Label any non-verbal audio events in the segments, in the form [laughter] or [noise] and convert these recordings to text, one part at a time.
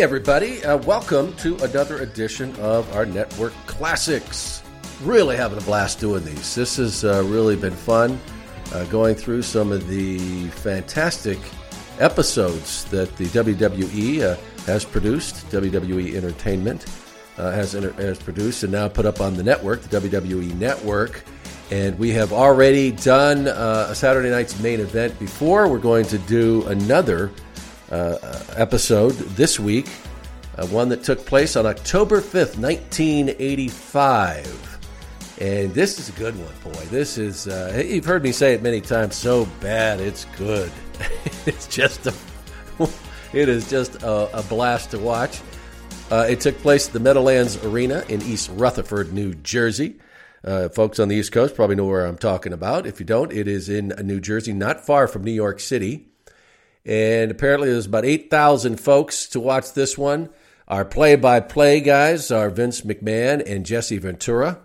Everybody, uh, welcome to another edition of our Network Classics. Really having a blast doing these. This has uh, really been fun uh, going through some of the fantastic episodes that the WWE uh, has produced, WWE Entertainment uh, has, inter- has produced and now put up on the network, the WWE Network. And we have already done uh, a Saturday night's main event before. We're going to do another uh, episode this week, uh, one that took place on October 5th, 1985. And this is a good one, boy. This is, uh, you've heard me say it many times, so bad it's good. [laughs] it's just a, it is just a, a blast to watch. Uh, it took place at the Meadowlands Arena in East Rutherford, New Jersey. Uh, folks on the East Coast probably know where I'm talking about. If you don't, it is in New Jersey, not far from New York City. And apparently, there's about 8,000 folks to watch this one. Our play by play guys are Vince McMahon and Jesse Ventura.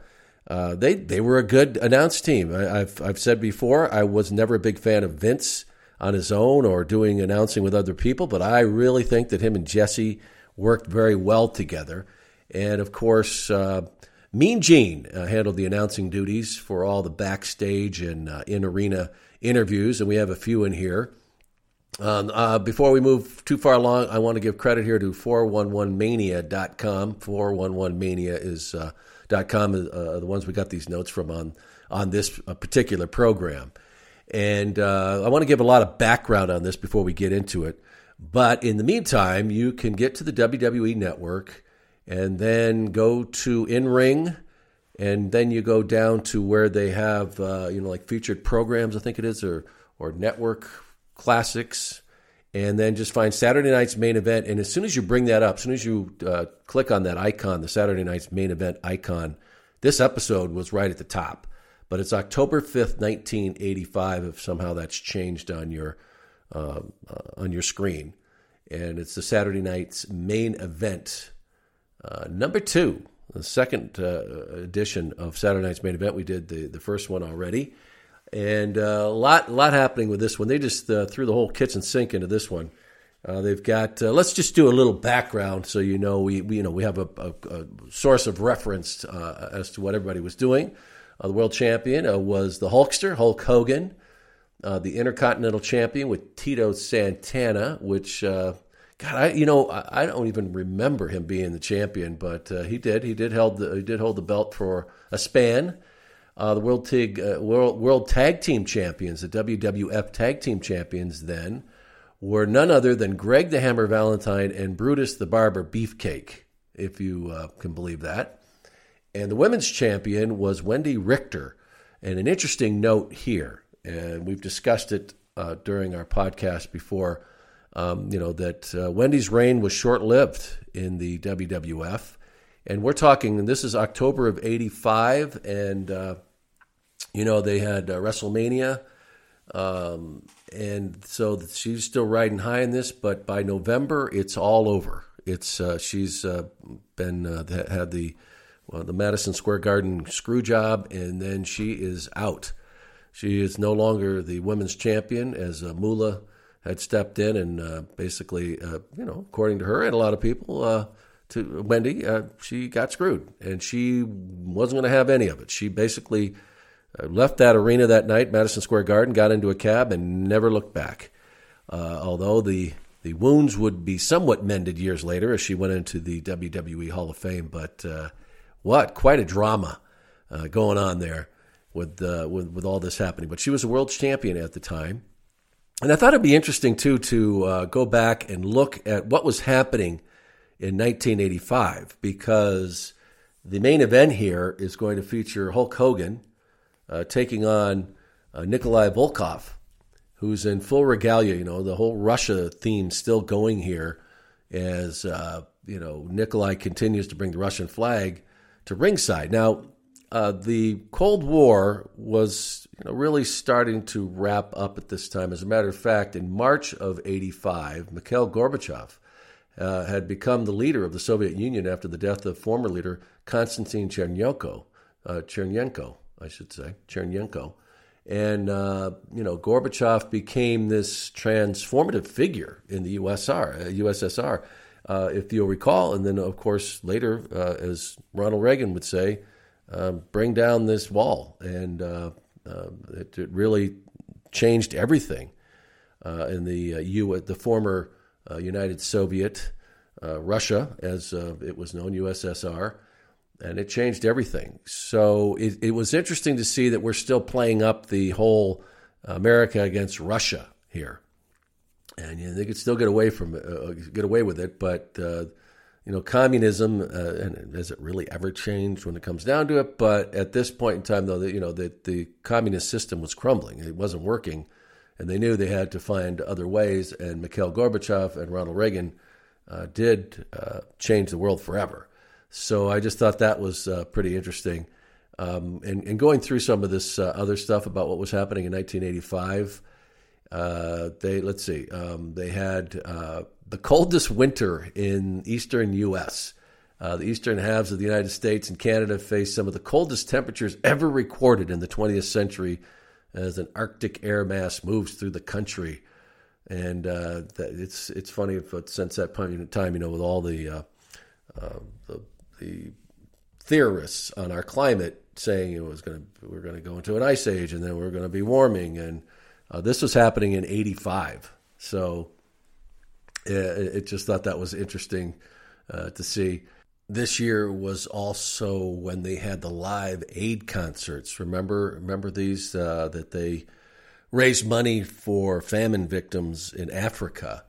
Uh, they, they were a good announce team. I, have I've said before, I was never a big fan of Vince on his own or doing announcing with other people, but I really think that him and Jesse worked very well together. And of course, uh, Mean Gene uh, handled the announcing duties for all the backstage and uh, in arena interviews, and we have a few in here. Um, uh, before we move too far along, I want to give credit here to 411mania.com. 411mania is uh, .com uh, the ones we got these notes from on on this uh, particular program. And uh, I want to give a lot of background on this before we get into it. But in the meantime, you can get to the WWE network and then go to In Ring, and then you go down to where they have, uh, you know, like featured programs, I think it is, or, or network classics, and then just find Saturday night's main event. And as soon as you bring that up, as soon as you uh, click on that icon, the Saturday night's main event icon, this episode was right at the top. But it's October fifth, nineteen eighty-five. If somehow that's changed on your uh, on your screen, and it's the Saturday night's main event, uh, number two, the second uh, edition of Saturday night's main event. We did the the first one already and uh, a lot, lot happening with this one. They just uh, threw the whole kitchen sink into this one. Uh, they've got. Uh, let's just do a little background so you know we, we you know we have a, a, a source of reference uh, as to what everybody was doing. Uh, the world champion was the Hulkster, Hulk Hogan. the Intercontinental Champion with Tito Santana, which God, I you know I, I don't even remember him being the champion, but he did. He did held the, he did hold the belt for a span. Uh, the world tag uh, world world tag team champions, the WWF tag team champions, then were none other than Greg the Hammer Valentine and Brutus the Barber Beefcake, if you uh, can believe that. And the women's champion was Wendi Richter. And an interesting note here, and we've discussed it uh, during our podcast before um, you know, that uh, Wendi's reign was short lived in the WWF. And we're talking, and this is October of 85, and, uh, you know, they had uh, WrestleMania. Um, and so she's still riding high in this, but by November, it's all over. It's uh, she's uh, been uh, had the well, the Madison Square Garden screw job, and then she is out. She is no longer the women's champion as uh, Moolah had stepped in and uh, basically, you know, according to her and a lot of people, to Wendi, uh, she got screwed and she wasn't going to have any of it. She basically uh, left that arena that night, Madison Square Garden, got into a cab and never looked back. Uh, although the the wounds would be somewhat mended years later as she went into the WWE Hall of Fame, but what quite a drama going on there with, with with all this happening. But she was a world champion at the time and I thought it'd be interesting too to uh, go back and look at what was happening in 1985 because the main event here is going to feature Hulk Hogan uh, taking on uh, Nikolai Volkov, who's in full regalia. You know, the whole Russia theme still going here as, uh, you know, Nikolai continues to bring the Russian flag to ringside. Now, uh, the Cold War was you know, really starting to wrap up at this time. As a matter of fact, in March of 85, Mikhail Gorbachev uh, had become the leader of the Soviet Union after the death of former leader Konstantin Chernenko, uh, Chernenko, I should say, Chernenko. And, uh, you know, Gorbachev became this transformative figure in the USSR, USSR uh, if you'll recall. And then, of course, later, uh, as Ronald Reagan would say, um, bring down this wall. And uh, uh, it, it, really changed everything uh, in the U, the former United Soviet Russia, as it was known, USSR and it changed everything. So it, it, was interesting to see that we're still playing up the whole America against Russia here, and you know, they could still get away from uh, get away with it, but uh, you know, communism, uh, and has it really ever changed when it comes down to it? But at this point in time, though, you know, the, the communist system was crumbling. It wasn't working. And they knew they had to find other ways. And Mikhail Gorbachev and Ronald Reagan uh, did uh, change the world forever. So I just thought that was uh, pretty interesting. Um, and, and, going through some of this uh, other stuff about what was happening in 1985, uh, they let's see, um, they had the coldest winter in eastern U.S. Uh, the eastern halves of the United States and Canada faced some of the coldest temperatures ever recorded in the 20th century as an Arctic air mass moves through the country. And uh, it's it's funny, but since that time, you know, with all the, uh, uh, the, the theorists on our climate saying it was going to we're going to go into an ice age and then we're going to be warming, and uh, this was happening in '85. So it just thought that was interesting uh, to see. This year was also when they had the live aid concerts. Remember, remember these uh, that they raised money for famine victims in Africa,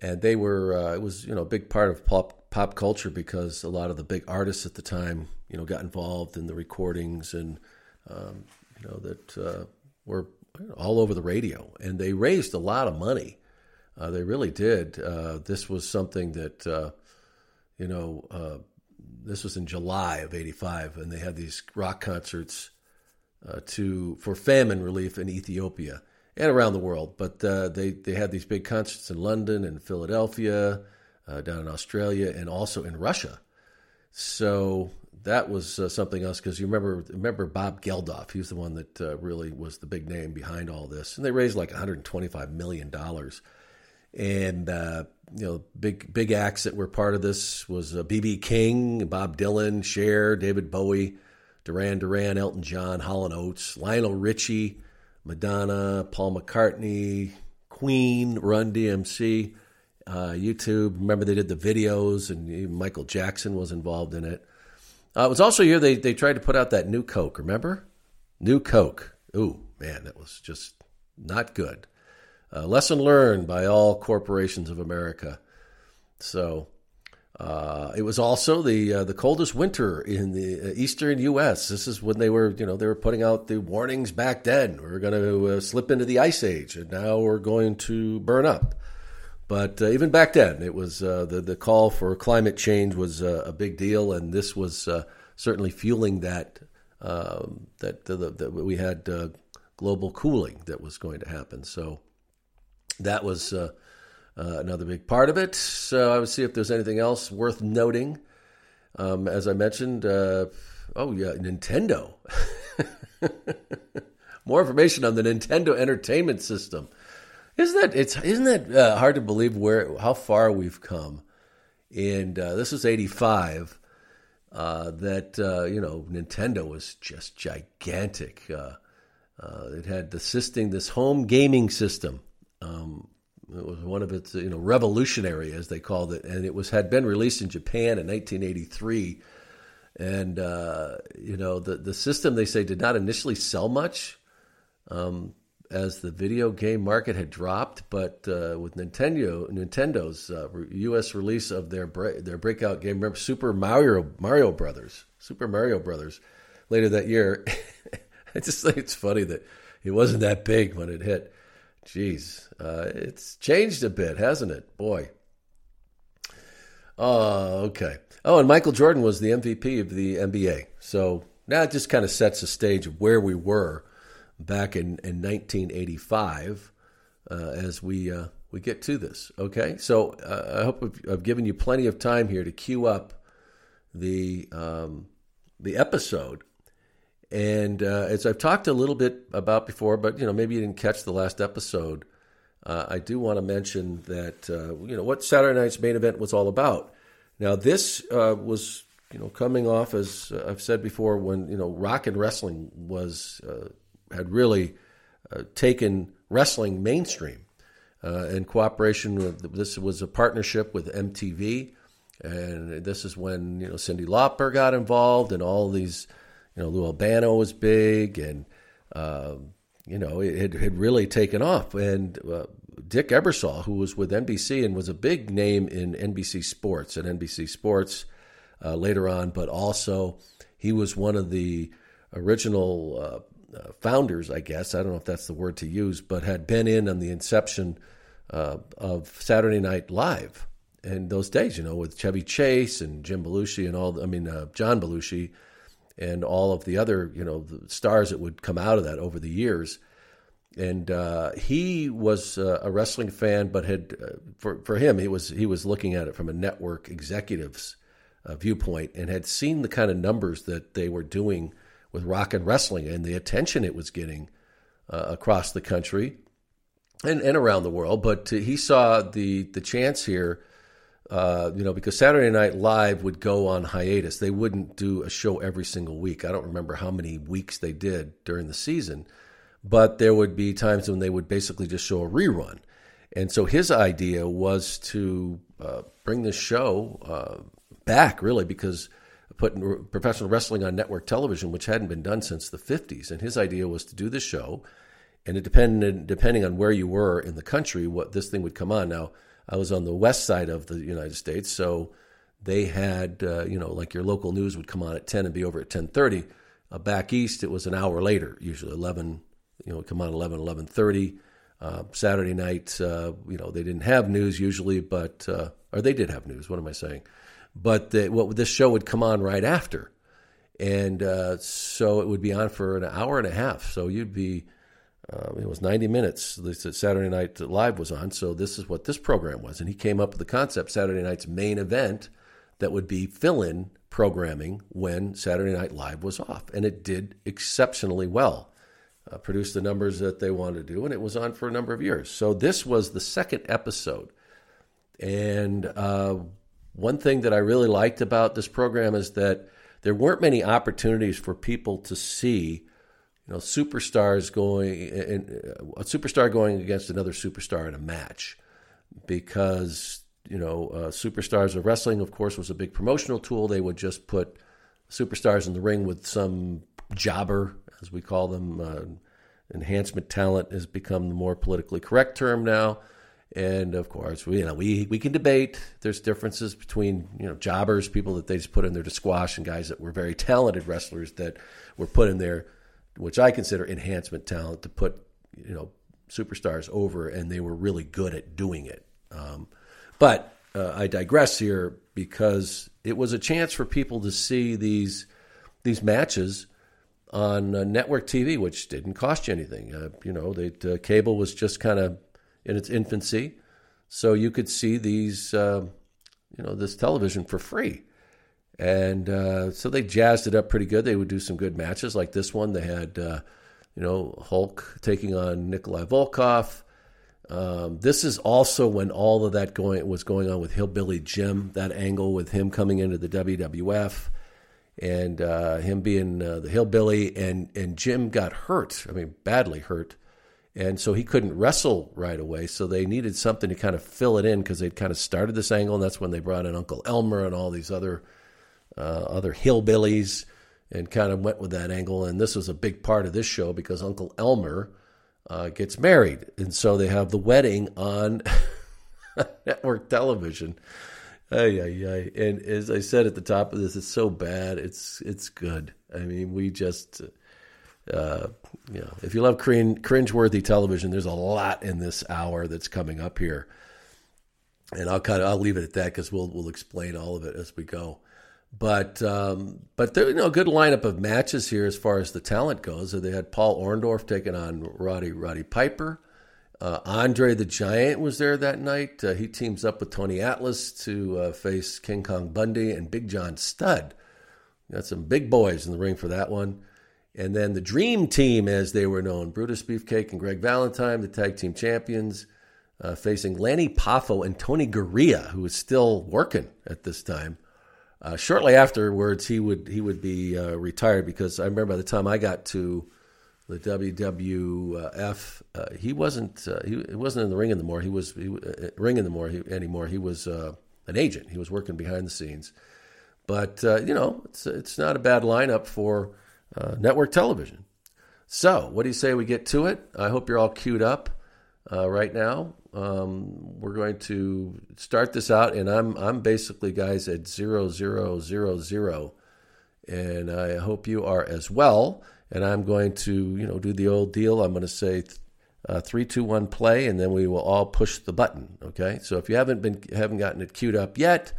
and they were uh, it was you know a big part of pop pop culture because a lot of the big artists at the time you know got involved in the recordings and um, you know that uh, were all over the radio, and they raised a lot of money uh, they really did. Uh, this was something that, uh, you know, uh, this was in July of '85, and they had these rock concerts uh, to for famine relief in Ethiopia and around the world. But uh, they they had these big concerts in London and Philadelphia, down in Australia, and also in Russia. So that was uh, something else because you remember remember Bob Geldof. He was the one that uh, really was the big name behind all this, and they raised like 125 million dollars and uh, you know big big acts that were part of this was BB uh, King, Bob Dylan, Cher, David Bowie, Duran Duran, Elton John, Hall & Oates, Lionel Richie, Madonna, Paul McCartney, Queen, Run DMC. uh, U2. Remember they did the videos, and Michael Jackson was involved in it. Uh, it was also year they they tried to put out that new Coke. Remember, new Coke. Ooh, man, that was just not good. Uh, lesson learned by all corporations of America. So uh, it was also the uh, the coldest winter in the uh, eastern U.S. This is when they were, you know, they were putting out the warnings back then. We're going to uh, slip into the ice age, and now we're going to burn up. But uh, even back then, it was the the call for climate change was a big deal, and this was certainly fueling that um, that, that we had global cooling that was going to happen. So that was uh, another big part of it. So I would see if there's anything else worth noting. Um, as I mentioned, uh, oh yeah, Nintendo. [laughs] More information on the Nintendo Entertainment System. Isn't that it's isn't that uh, hard to believe where how far we've come? And uh, this is '85. Uh, that uh, you know, Nintendo was just gigantic. it had the system, this home gaming system. Um, it was one of its, you know, revolutionary as they called it, and it was had been released in Japan in 1983. And uh, you know, the the system they say did not initially sell much, um, as the video game market had dropped. But uh, with Nintendo, Nintendo's uh, U.S. release of their their breakout game, remember Super Mario Mario Brothers, Super Mario Brothers, later that year. [laughs] I just think it's funny that it wasn't that big when it hit. Jeez, uh, it's changed a bit, hasn't it? Boy. Oh, okay. Oh, and Michael Jordan was the MVP of the NBA. So now it just kind of sets the stage of where we were back in, in 1985 uh, as we uh, we get to this. Okay, so uh, I hope I've, I've, given you plenty of time here to queue up the um, the episode and uh, as I've talked a little bit about before, but you know maybe you didn't catch the last episode, uh, I do want to mention that uh, you know what Saturday night's main event was all about. Now this uh, was you know coming off as I've said before when you know rock and wrestling was uh, had really uh, taken wrestling mainstream in cooperation with this was a partnership with MTV, and this is when you know Cyndi Lauper got involved and all these you know, Lou Albano was big, and uh, you know, it had really taken off. And uh, Dick Ebersol, who was with NBC and was a big name in NBC Sports and NBC Sports uh, later on, but also he was one of the original uh, uh, founders, I guess. I don't know if that's the word to use, but had been in on the inception uh, of Saturday Night Live in those days, you know, with Chevy Chase and Jim Belushi and all, I mean, John Belushi and all of the other you know stars that would come out of that over the years. And uh, he was uh, a wrestling fan, but had uh, for for him he was he was looking at it from a network executive's uh, viewpoint and had seen the kind of numbers that they were doing with rock and wrestling and the attention it was getting uh, across the country and, and around the world. But he saw the the chance here uh, you know, because Saturday Night Live would go on hiatus. They wouldn't do a show every single week. I don't remember how many weeks they did during the season, but there would be times when they would basically just show a rerun. And so his idea was to uh, bring the show uh, back, really, because putting professional wrestling on network television, which hadn't been done since the 50s. And his idea was to do the show, and it depended, depending on where you were in the country, what this thing would come on. Now, I was on the west side of the United States, so they had uh, you know like your local news would come on at 10 and be over at 10:30. Uh, back east, it was an hour later, usually 11. You know, come on 11, 11:30. Uh, Saturday night, uh, you know, they didn't have news usually, but uh, or they did have news. What am I saying? But what this show would come on right after, and uh, so it would be on for an hour and a half. So you'd be uh, it was 90 minutes that Saturday Night Live was on. So this is what this program was. And he came up with the concept Saturday night's main event that would be fill in programming when Saturday Night Live was off. And it did exceptionally well. Uh, produced the numbers that they wanted to do, and it was on for a number of years. So this was the second episode. And uh, one thing that I really liked about this program is that there weren't many opportunities for people to see you know, superstars going a superstar going against another superstar in a match. because you know uh, superstars of wrestling, of course, was a big promotional tool. They would just put superstars in the ring with some jobber, as we call them. Uh, enhancement talent has become the more politically correct term now. And of course, we, you know, we, we can debate. There's differences between you know jobbers, people that they just put in there to squash, and guys that were very talented wrestlers that were put in there, which I consider enhancement talent to put you know superstars over, and they were really good at doing it. Um, but uh, I digress here because it was a chance for people to see these these matches on uh, network TV, which didn't cost you anything. Uh, you know, they, uh, cable was just kind of in its infancy, so you could see these, uh, you know, this television for free. And uh, so they jazzed it up pretty good. They would do some good matches like this one. They had, uh, you know, Hulk taking on Nikolai Volkov. Um, this is also when all of that going was going on with Hillbilly Jim. That angle with him coming into the WWF and uh, him being uh, the hillbilly, and and Jim got hurt. I mean, badly hurt, and so he couldn't wrestle right away. So they needed something to kind of fill it in because they'd kind of started this angle, and that's when they brought in Uncle Elmer and all these other other hillbillies, and kind of went with that angle. And this was a big part of this show because Uncle Elmer uh, gets married, and so they have the wedding on [laughs] network television. Ay, ay, ay. And as I said at the top of this, it's so bad. It's it's good. I mean, we just, uh, you know, if you love cringe, cringeworthy television, there's a lot in this hour that's coming up here. And I'll kind of I'll leave it at that because we'll we'll explain all of it as we go. But um, but there, you know, a good lineup of matches here as far as the talent goes. So they had Paul Orndorff taking on Roddy Roddy Piper. Uh, Andre the Giant was there that night. Uh, he teams up with Tony Atlas to uh, face King Kong Bundy and Big John Studd. Got some big boys in the ring for that one. And then the Dream Team, as they were known, Brutus Beefcake and Greg Valentine, the tag team champions, uh, facing Lanny Poffo and Tony Garea, who was still working at this time. Uh, shortly afterwards, he would he would be uh, retired because I remember by the time I got to the WWF. Uh, he wasn't uh, he, he, wasn't in the ring anymore. He was he, uh, ring anymore. He, anymore. He was an agent. He was working behind the scenes. But you know, it's it's not a bad lineup for network television. So, what do you say we get to it? I hope you're all queued up right now. Um, we're going to start this out, and I'm I'm basically guys at zero zero zero zero, and I hope you are as well and I'm going to, you know, do the old deal. I'm going to say uh, three, two, one, play, and then we will all push the button. Okay. So if you haven't been haven't gotten it queued up yet,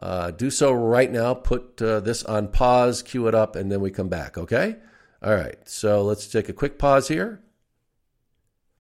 uh, do so right now. Put uh, this on pause, cue it up, and then we come back. Okay. All right. So let's take a quick pause here.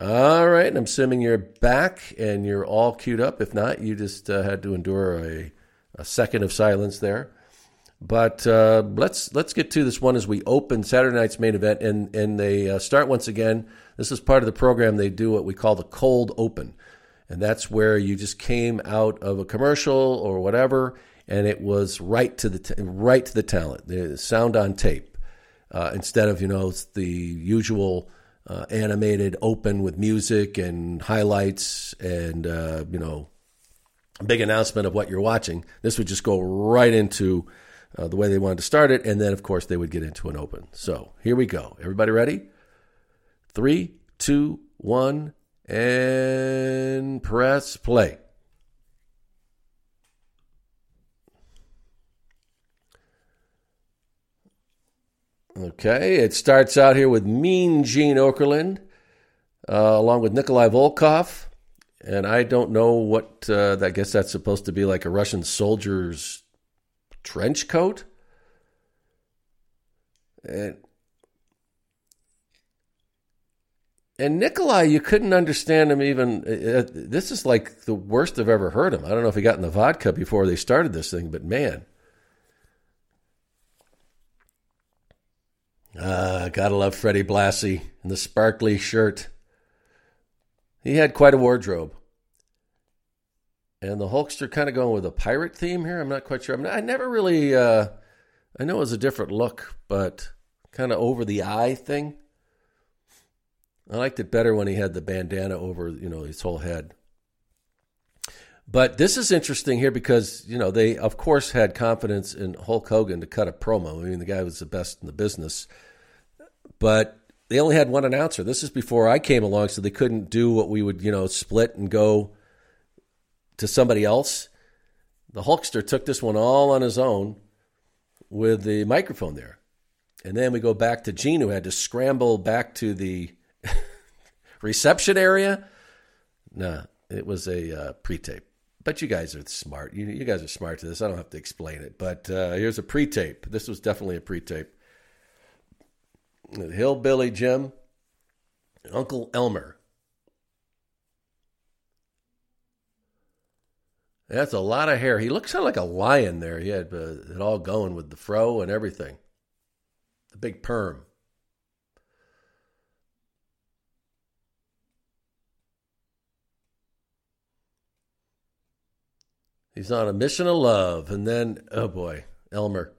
All right. I'm assuming you're back and you're all queued up. If not, you just uh, had to endure a, a, second of silence there. But uh, let's let's get to this one as we open Saturday night's main event, and and they uh, start once again. This is part of the program. They do what we call the cold open, and that's where you just came out of a commercial or whatever, and it was right to the t- right to the talent, the sound on tape, uh, instead of you know the usual uh, animated open with music and highlights and uh, you know a big announcement of what you're watching. This would just go right into uh, the way they wanted to start it, and then of course they would get into an open. So here we go. Everybody ready? Three, two, one, And press play. Okay, it starts out here with Mean Gene Okerlund, uh, along with Nikolai Volkov. And I don't know what, uh, I guess that's supposed to be like a Russian soldier's trench coat. And, and Nikolai, you couldn't understand him even. Uh, this is like the worst I've ever heard him. I don't know if he got in the vodka before they started this thing, but man. Ah, gotta love Freddie Blassie in the sparkly shirt. He had quite a wardrobe. And the Hulkster kind of going with a pirate theme here. I'm not quite sure. I, mean, I never really, uh, I know it was a different look, but kind of over the eye thing. I liked it better when he had the bandana over, you know, his whole head. But this is interesting here because, you know, they, of course, had confidence in Hulk Hogan to cut a promo. I mean, the guy was the best in the business. But they only had one announcer. This is before I came along, so they couldn't do what we would, you know, split and go to somebody else. The Hulkster took this one all on his own with the microphone there. And then we go back to Gene, who had to scramble back to the [laughs] reception area. Nah, it was a uh, pre tape. But you guys are smart. You, you guys are smart to this. I don't have to explain it. But uh, here's a pre tape. This was definitely a pre tape. Hillbilly Jim, Uncle Elmer. That's a lot of hair. He looks kind of like a lion there. He had uh, it all going with the fro and everything. The big perm. He's on a mission of love. And then, oh boy, Elmer.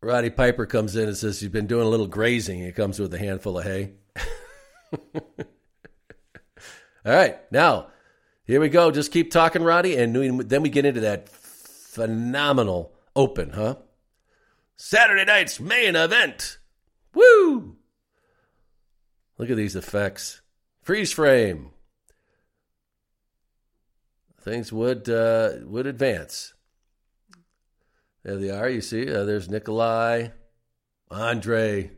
Roddy Piper comes in and says he's been doing a little grazing. He comes with a handful of hay. [laughs] All right, now here we go. Just keep talking, Roddy, and then we get into that phenomenal open, huh? Saturday night's main event. Woo! Look at these effects. Freeze frame. Things would uh, would advance. There they are. You see, uh, there's Nikolai, Andre,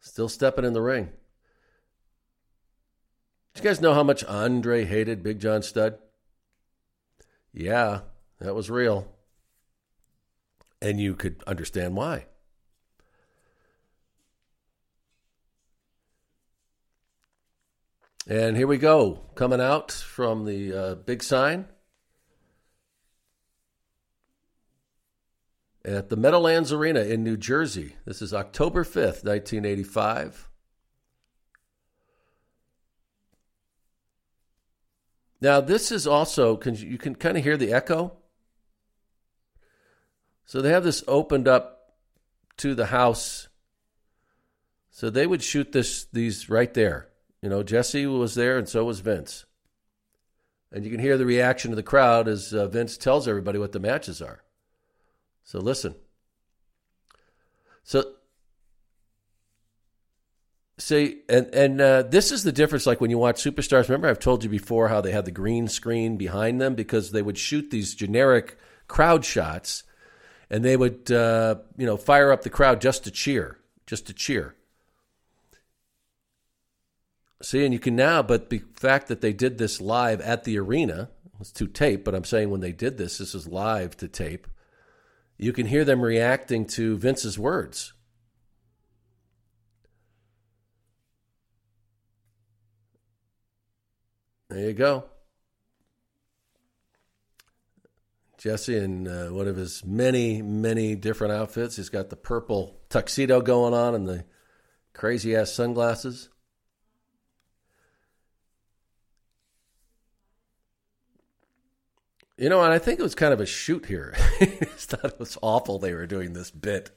still stepping in the ring. Do you guys know how much Andre hated Big John Studd? Yeah, that was real. And you could understand why. And here we go, coming out from the uh, big sign. at the Meadowlands Arena in New Jersey. This is October 5th, 1985. Now, this is also, can, you can kind of hear the echo. So they have this opened up to the house. So they would shoot this these right there. You know, Jesse was there and so was Vince. And you can hear the reaction of the crowd as uh, Vince tells everybody what the matches are. So listen. So see, and and uh, this is the difference. Like when you watch superstars. Remember, I've told you before how they had the green screen behind them because they would shoot these generic crowd shots, and they would uh, you know fire up the crowd just to cheer, just to cheer. See, and you can now, but the fact that they did this live at the arena, it's to tape, but I'm saying when they did this, this is live to tape you can hear them reacting to Vince's words. There you go. Jesse in uh, one of his many, many different outfits. He's got the purple tuxedo going on and the crazy ass sunglasses. You know, and I think it was kind of a shoot here. [laughs] I thought it was awful they were doing this bit.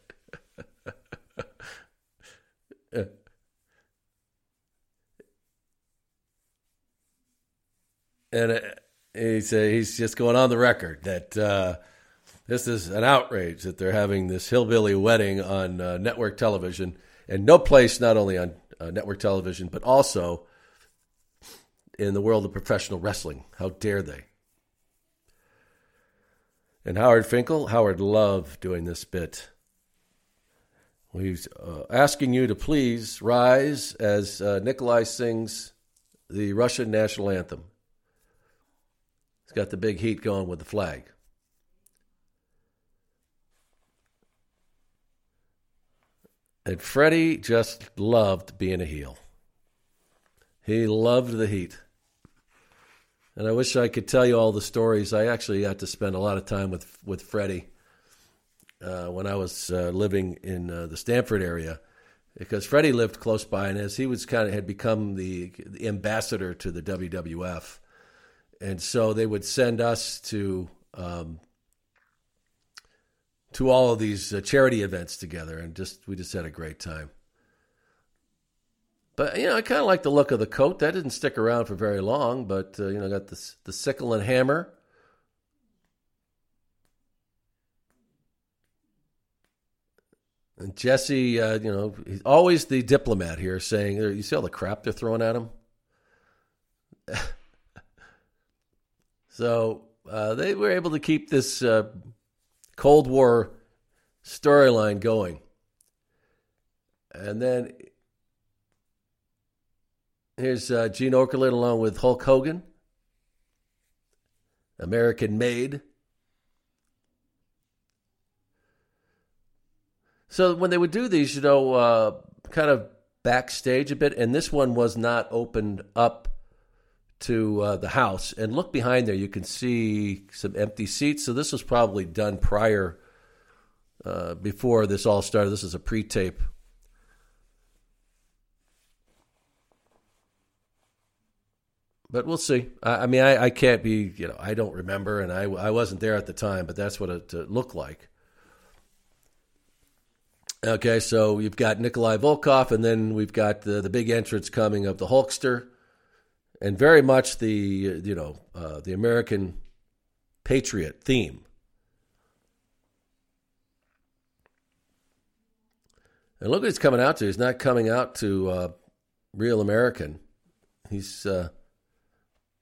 [laughs] and he's uh, he's just going on the record that uh, this is an outrage that they're having this hillbilly wedding on uh, network television, and no place not only on uh, network television but also in the world of professional wrestling. How dare they? And Howard Finkel, Howard loved doing this bit. He's uh, asking you to please rise as uh, Nikolai sings the Russian national anthem. He's got the big heat going with the flag. And Freddie just loved being a heel. He loved the heat. And I wish I could tell you all the stories. I actually got to spend a lot of time with with Freddie uh, when I was uh, living in uh, the Stamford area, because Freddie lived close by, and as he was kind of had become the, the, ambassador to the WWF, and so they would send us to um, to all of these uh, charity events together, and just we just had a great time. But you know, I kind of like the look of the coat. That didn't stick around for very long, but uh, you know, got the the sickle and hammer. And Jesse, uh, you know, he's always the diplomat here, saying, "You see all the crap they're throwing at him." [laughs] so uh, they were able to keep this uh, Cold War storyline going, and then Here's uh, Gene Okerlund along with Hulk Hogan, American Made. So when they would do these, you know, uh, kind of backstage a bit, and this one was not opened up to uh, the house. And look behind there, you can see some empty seats. So this was probably done prior, uh, before this all started. This is a pre-tape but we'll see. I, I mean, I, I, can't be, you know, I don't remember, and I, I wasn't there at the time, but that's what it uh, looked like. Okay, so you've got Nikolai Volkov, and then we've got the, the big entrance coming of the Hulkster, and very much the, you know, uh, the American Patriot theme. And look what he's coming out to. He's not coming out to uh, Real American. He's uh,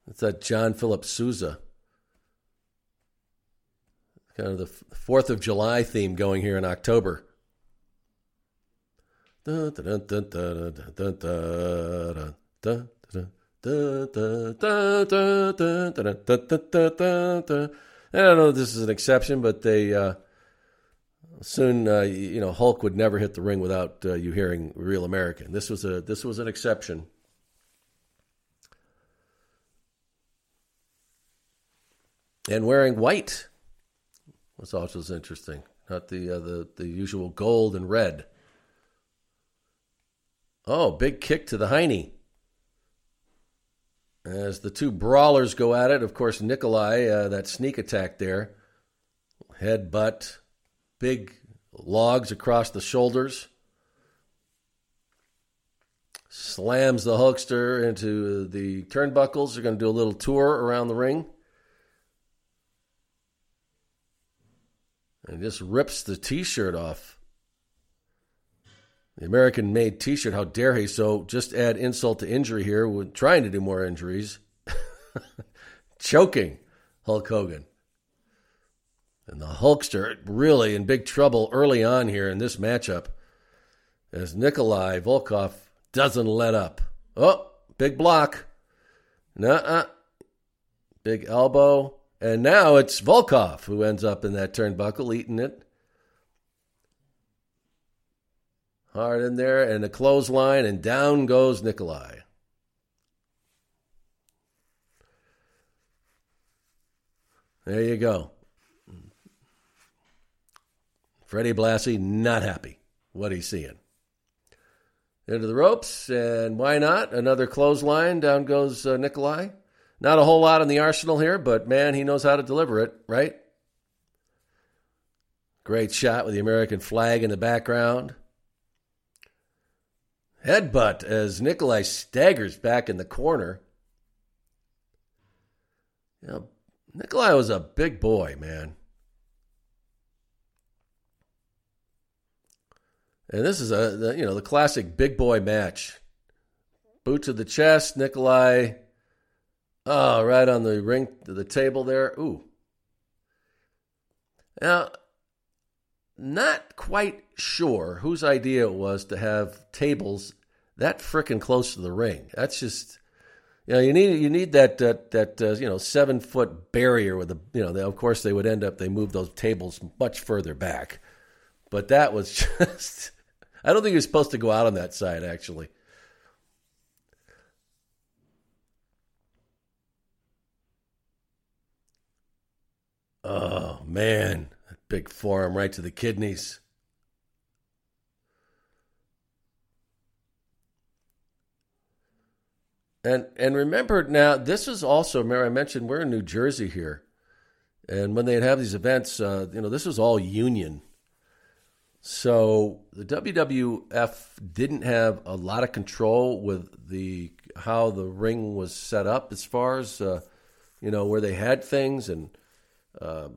it's that John Philip Sousa. Kind of the Fourth of July theme going here in October. I don't know if this is an exception, but they uh, soon, uh, you know, Hulk would never hit the ring without uh, you hearing "Real American." This was a this was an exception. And wearing white was also interesting, not the uh, the the usual gold and red. Oh, big kick to the hiney. As the two brawlers go at it, of course, Nikolai, uh, that sneak attack there, head butt, big logs across the shoulders, slams the Hulkster into the turnbuckles. They're going to do a little tour around the ring. And just rips the T-shirt off. The American made T-shirt. How dare he? So just add insult to injury here with trying to do more injuries, [laughs] choking Hulk Hogan. And the Hulkster really in big trouble early on here in this matchup as Nikolai Volkov doesn't let up. Oh, big block. Nuh-uh. Big elbow. And now it's Volkov who ends up in that turnbuckle eating it. Hard in there and a clothesline, and down goes Nikolai. There you go. Freddie Blassie not happy what he's seeing. Into the ropes, and why not? Another clothesline. Down goes uh, Nikolai. Not a whole lot in the arsenal here, but man, he knows how to deliver it, right? Great shot with the American flag in the background. Headbutt as Nikolai staggers back in the corner. You know, Nikolai was a big boy, man. And this is a you know the classic big boy match. Boot to the chest, Nikolai. Oh, right on the ring, the table there. Ooh. Now, not quite sure whose idea it was to have tables that frickin' close to the ring. That's just, you know, you need you need that that, that uh, you know seven foot barrier with the you know. They, of course, they would end up they moved those tables much further back, but that was [laughs] just. I don't think you're supposed to go out on that side actually. Oh man, That big forearm right to the kidneys. And and remember now, this is also remember I mentioned we're in New Jersey here, and when they'd have these events, uh, you know, this was all union. So the WWF didn't have a lot of control with the how the ring was set up as far as uh, you know where they had things, and uh,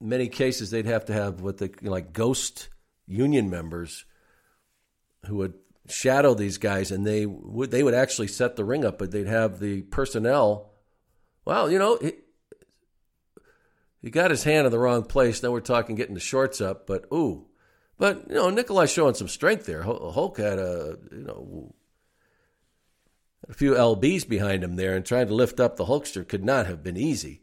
many cases they'd have to have what they you know, like ghost union members who would shadow these guys, and they would they would actually set the ring up, but they'd have the personnel. Well, you know, he, he got his hand in the wrong place. Now we're talking getting the shorts up, but ooh, but you know, Nikolai showing some strength there. Hulk had a you know a few lbs behind him there, and trying to lift up the Hulkster could not have been easy.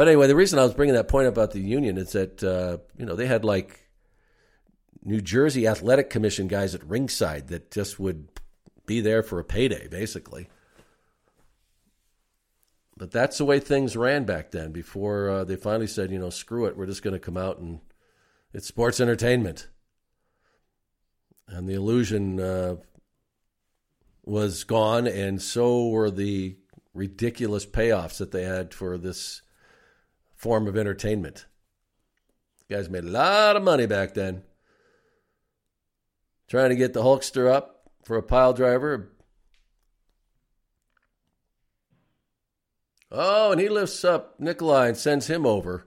But anyway, the reason I was bringing that point about the union is that uh, you know they had like New Jersey Athletic Commission guys at ringside that just would be there for a payday, basically. But that's the way things ran back then. Before uh, they finally said, you know, screw it, we're just going to come out and it's sports entertainment, and the illusion uh, was gone, and so were the ridiculous payoffs that they had for this form of entertainment. guys made a lot of money back then trying to get the Hulkster up for a pile driver. Oh, and he lifts up Nikolai and sends him over.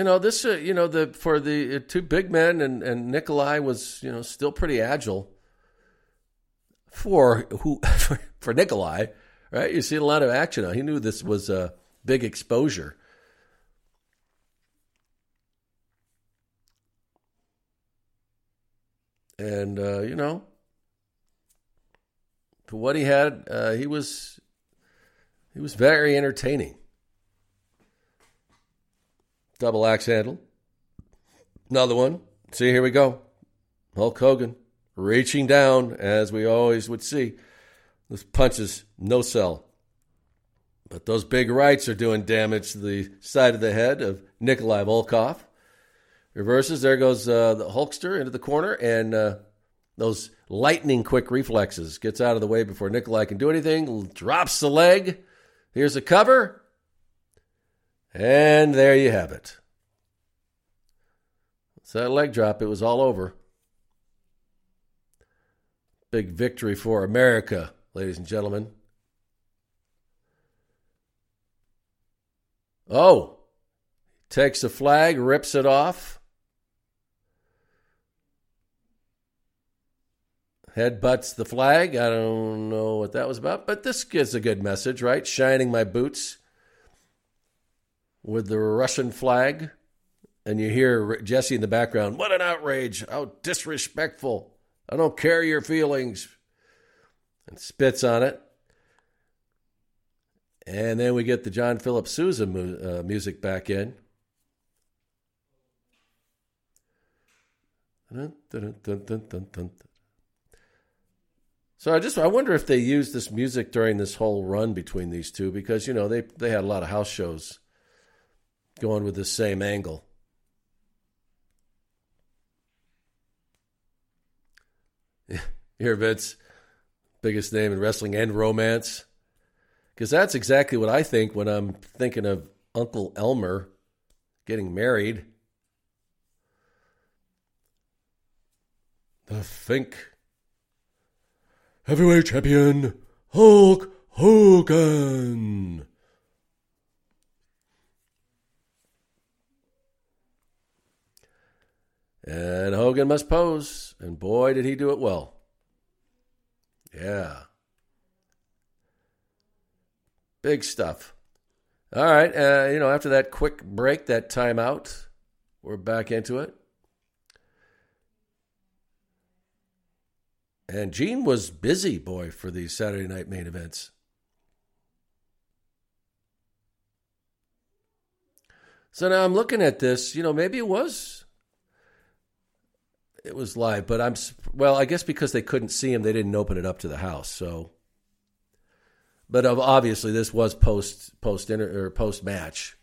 You know this. Uh, you know the for the uh, two big men and and Nikolai was you know still pretty agile for who [laughs] for, for Nikolai, right? You see a lot of action. Now. He knew this was a big exposure. And uh, you know, for what he had, uh, he was he was very entertaining. Double axe handle. Another one. See, here we go. Hulk Hogan reaching down, as we always would see. This punches no sell. But those big rights are doing damage to the side of the head of Nikolai Volkoff. Reverses. There goes uh, the Hulkster into the corner, and uh, those lightning quick reflexes gets out of the way before Nikolai can do anything. Drops the leg. Here's a cover. And there you have it. It's that leg drop. It was all over. Big victory for America, ladies and gentlemen. Oh, takes the flag, rips it off. Headbutts the flag. I don't know what that was about, but this gives a good message, right? Shining my boots with the Russian flag. And you hear Jesse in the background, what an outrage! How disrespectful! I don't care your feelings. And spits on it. And then we get the John Philip Sousa mu- uh, music back in. so I just I wonder if they used this music during this whole run between these two because you know they they had a lot of house shows going with the same angle. [laughs] Here, Vince, biggest name in wrestling and romance. Because that's exactly what I think when I'm thinking of Uncle Elmer getting married. The Fink. heavyweight champion Hulk Hogan. And Hogan must pose, and boy, did he do it well. Yeah. Big stuff. All right, uh, you know, after that quick break, that timeout, we're back into it. And Gene was busy, boy, for these Saturday night main events. So now I'm looking at this, you know, maybe it was it was live, but I'm well, I guess because they couldn't see him, they didn't open it up to the house. So but obviously this was post post inter, or post match.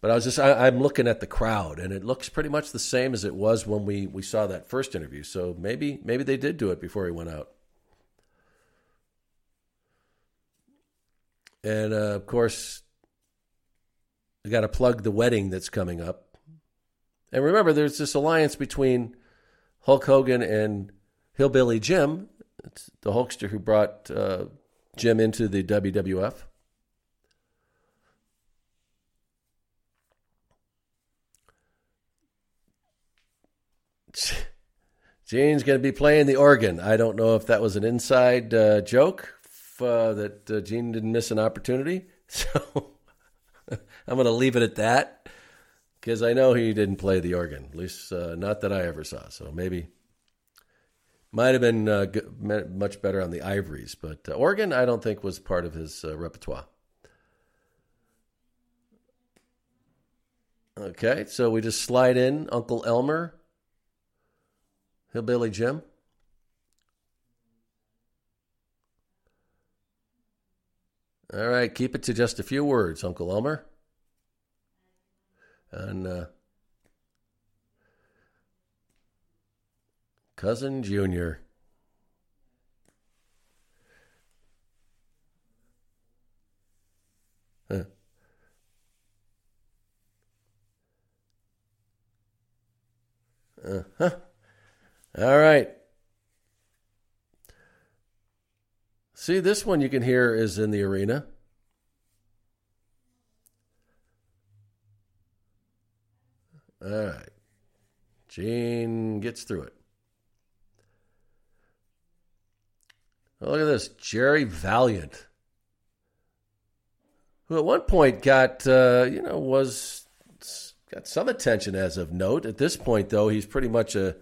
But I was just I, am looking at the crowd, and it looks pretty much the same as it was when we we saw that first interview. So maybe maybe they did do it before he went out. And uh, of course, we got to plug the wedding that's coming up. And remember, there's this alliance between Hulk Hogan and Hillbilly Jim, the Hulkster who brought uh, Jim into the WWF. Gene's [laughs] going to be playing the organ. I don't know if that was an inside uh, joke uh, that uh, Gene didn't miss an opportunity. [laughs] So [laughs] I'm going to leave it at that because I know he didn't play the organ, at least uh, not that I ever saw. So maybe might have been uh, much better on the ivories, but uh, organ I don't think was part of his uh, repertoire. Okay, so we just slide in Uncle Elmer, Hillbilly Jim. All right, keep it to just a few words, Uncle Elmer. And uh, Cousin Junior. Huh. Uh-huh. All right. See, this one you can hear is in the arena. All right. Gene gets through it. Oh, look at this. Jerry Valiant, who at one point got, uh, you know, was got some attention as of note. At this point, though, he's pretty much a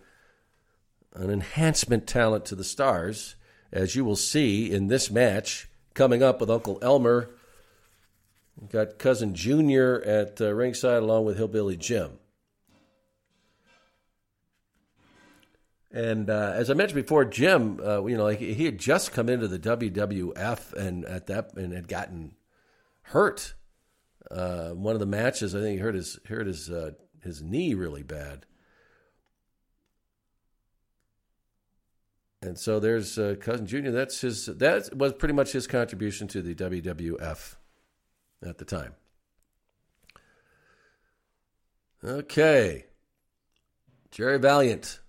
an enhancement talent to the stars, as you will see in this match coming up with Uncle Elmer. We've got cousin Junior at uh, ringside along with Hillbilly Jim. And uh, as I mentioned before, Jim, uh, you know, like he had just come into the WWF and at that and had gotten hurt. Uh, one of the matches, I think he hurt his hurt his uh, his knee really bad. And so there's uh, cousin Junior. That's his. That was pretty much his contribution to the WWF at the time. Okay, Jerry Valiant.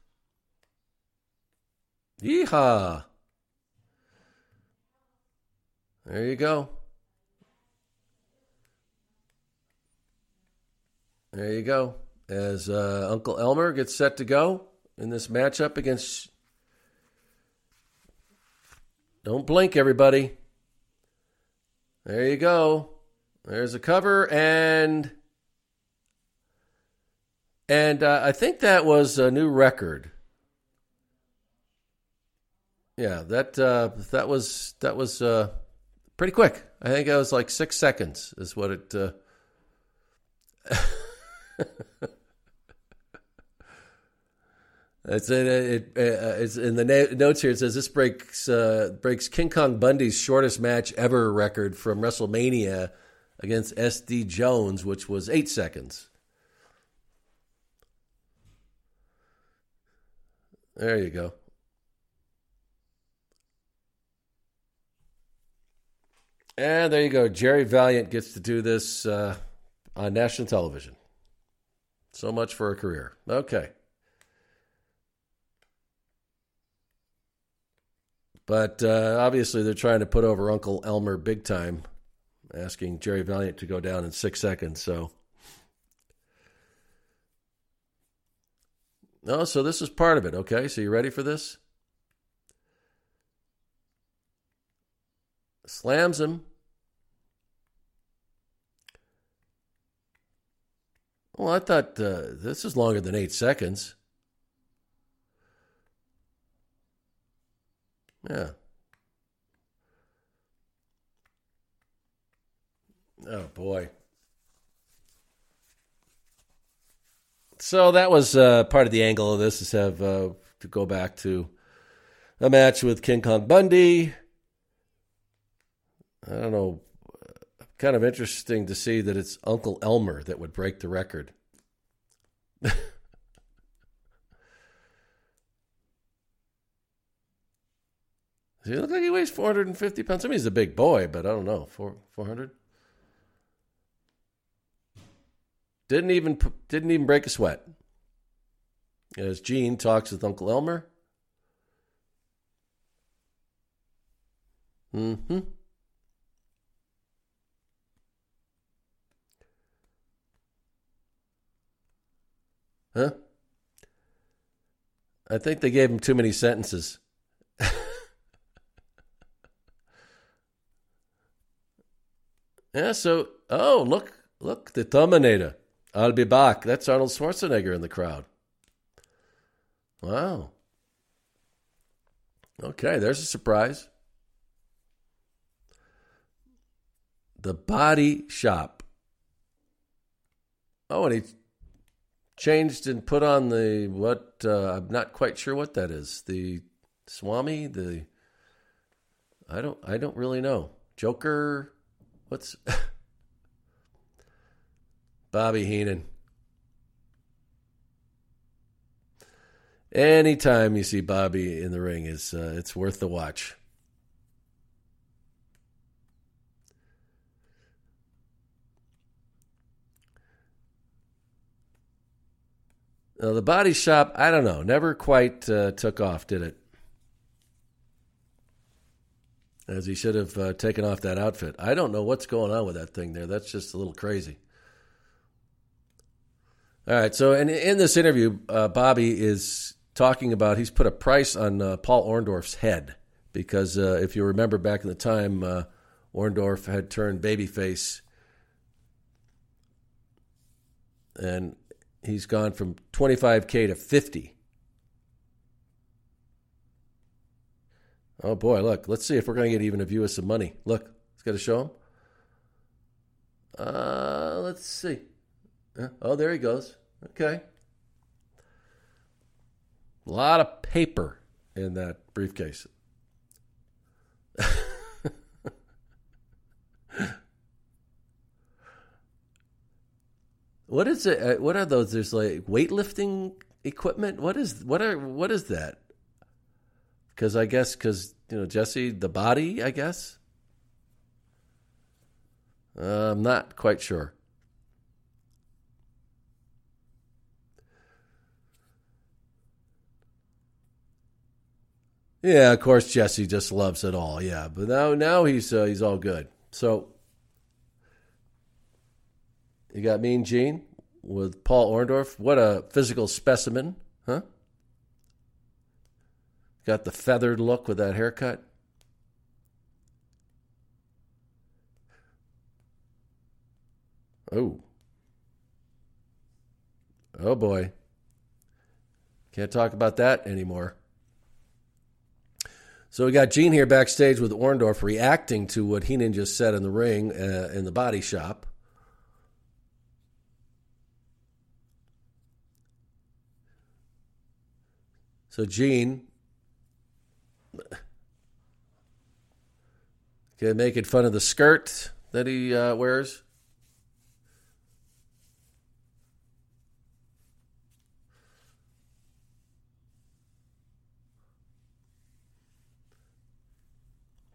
Yeehaw! There you go. There you go. As uh, Uncle Elmer gets set to go in this matchup against. Don't blink, everybody. There you go. There's a cover, and and uh, I think that was a new record. Yeah, that uh, that was that was uh, pretty quick. I think it was like six seconds is what it. Uh... [laughs] it's in it, it, uh, it's in the na- notes here. It says this breaks uh, breaks King Kong Bundy's shortest match ever record from WrestleMania against SD Jones, which was eight seconds. There you go. And there you go. Jerry Valiant gets to do this uh, on national television. So much for a career. Okay. But uh, obviously, they're trying to put over Uncle Elmer big time, asking Jerry Valiant to go down in six seconds. So, no, so this is part of it. Okay, so you ready for this? Slams him. Well, I thought uh, this is longer than eight seconds. Yeah. Oh boy. So that was uh, part of the angle of this is have uh, to go back to a match with King Kong Bundy. I don't know. Kind of interesting to see that it's Uncle Elmer that would break the record. [laughs] Does he look like he weighs 450 pounds? I mean, he's a big boy, but I don't know. Four, 400? Didn't even didn't even break a sweat. As Gene talks with Uncle Elmer. Mm-hmm. Huh? I think they gave him too many sentences. [laughs] yeah, so, oh, look, look, the Terminator. I'll be back. That's Arnold Schwarzenegger in the crowd. Wow. Okay, there's a surprise. The Body Shop. Oh, and he changed and put on the what? Uh, I'm not quite sure what that is. The Swami. The I don't. I don't really know. Joker. What's [laughs] Bobby Heenan? Anytime you see Bobby in the ring, is uh, it's worth the watch. Now, the body shop, I don't know, never quite uh, took off, did it? As he should have uh, taken off that outfit. I don't know what's going on with that thing there. That's just a little crazy. All right, so in, in this interview, uh, Bobby is talking about he's put a price on uh, Paul Orndorff's head because uh, if you remember back in the time, uh, Orndorff had turned babyface and he's gone from 25K to 50. Oh boy, look, let's see if we're going to get even a view of some money. Look, it's got to show him. Uh, let's see. Oh, there he goes. Okay. A lot of paper in that briefcase. [laughs] What is it? Uh, what are those? There's like weightlifting equipment. What is what are what is that? Because I guess because you know Jesse the body. I guess. Uh, I'm not quite sure. Yeah, of course Jesse just loves it all. Yeah, but now now he's uh, he's all good. So you got Mean Gene with Paul Orndorff. What a physical specimen, huh? Got the feathered look with that haircut. Oh. Oh boy. Can't talk about that anymore. So we got Gene here backstage with Orndorff reacting to what Heenan just said in the ring uh, in the body shop. So Gene okay, making fun of the skirt that he uh, wears.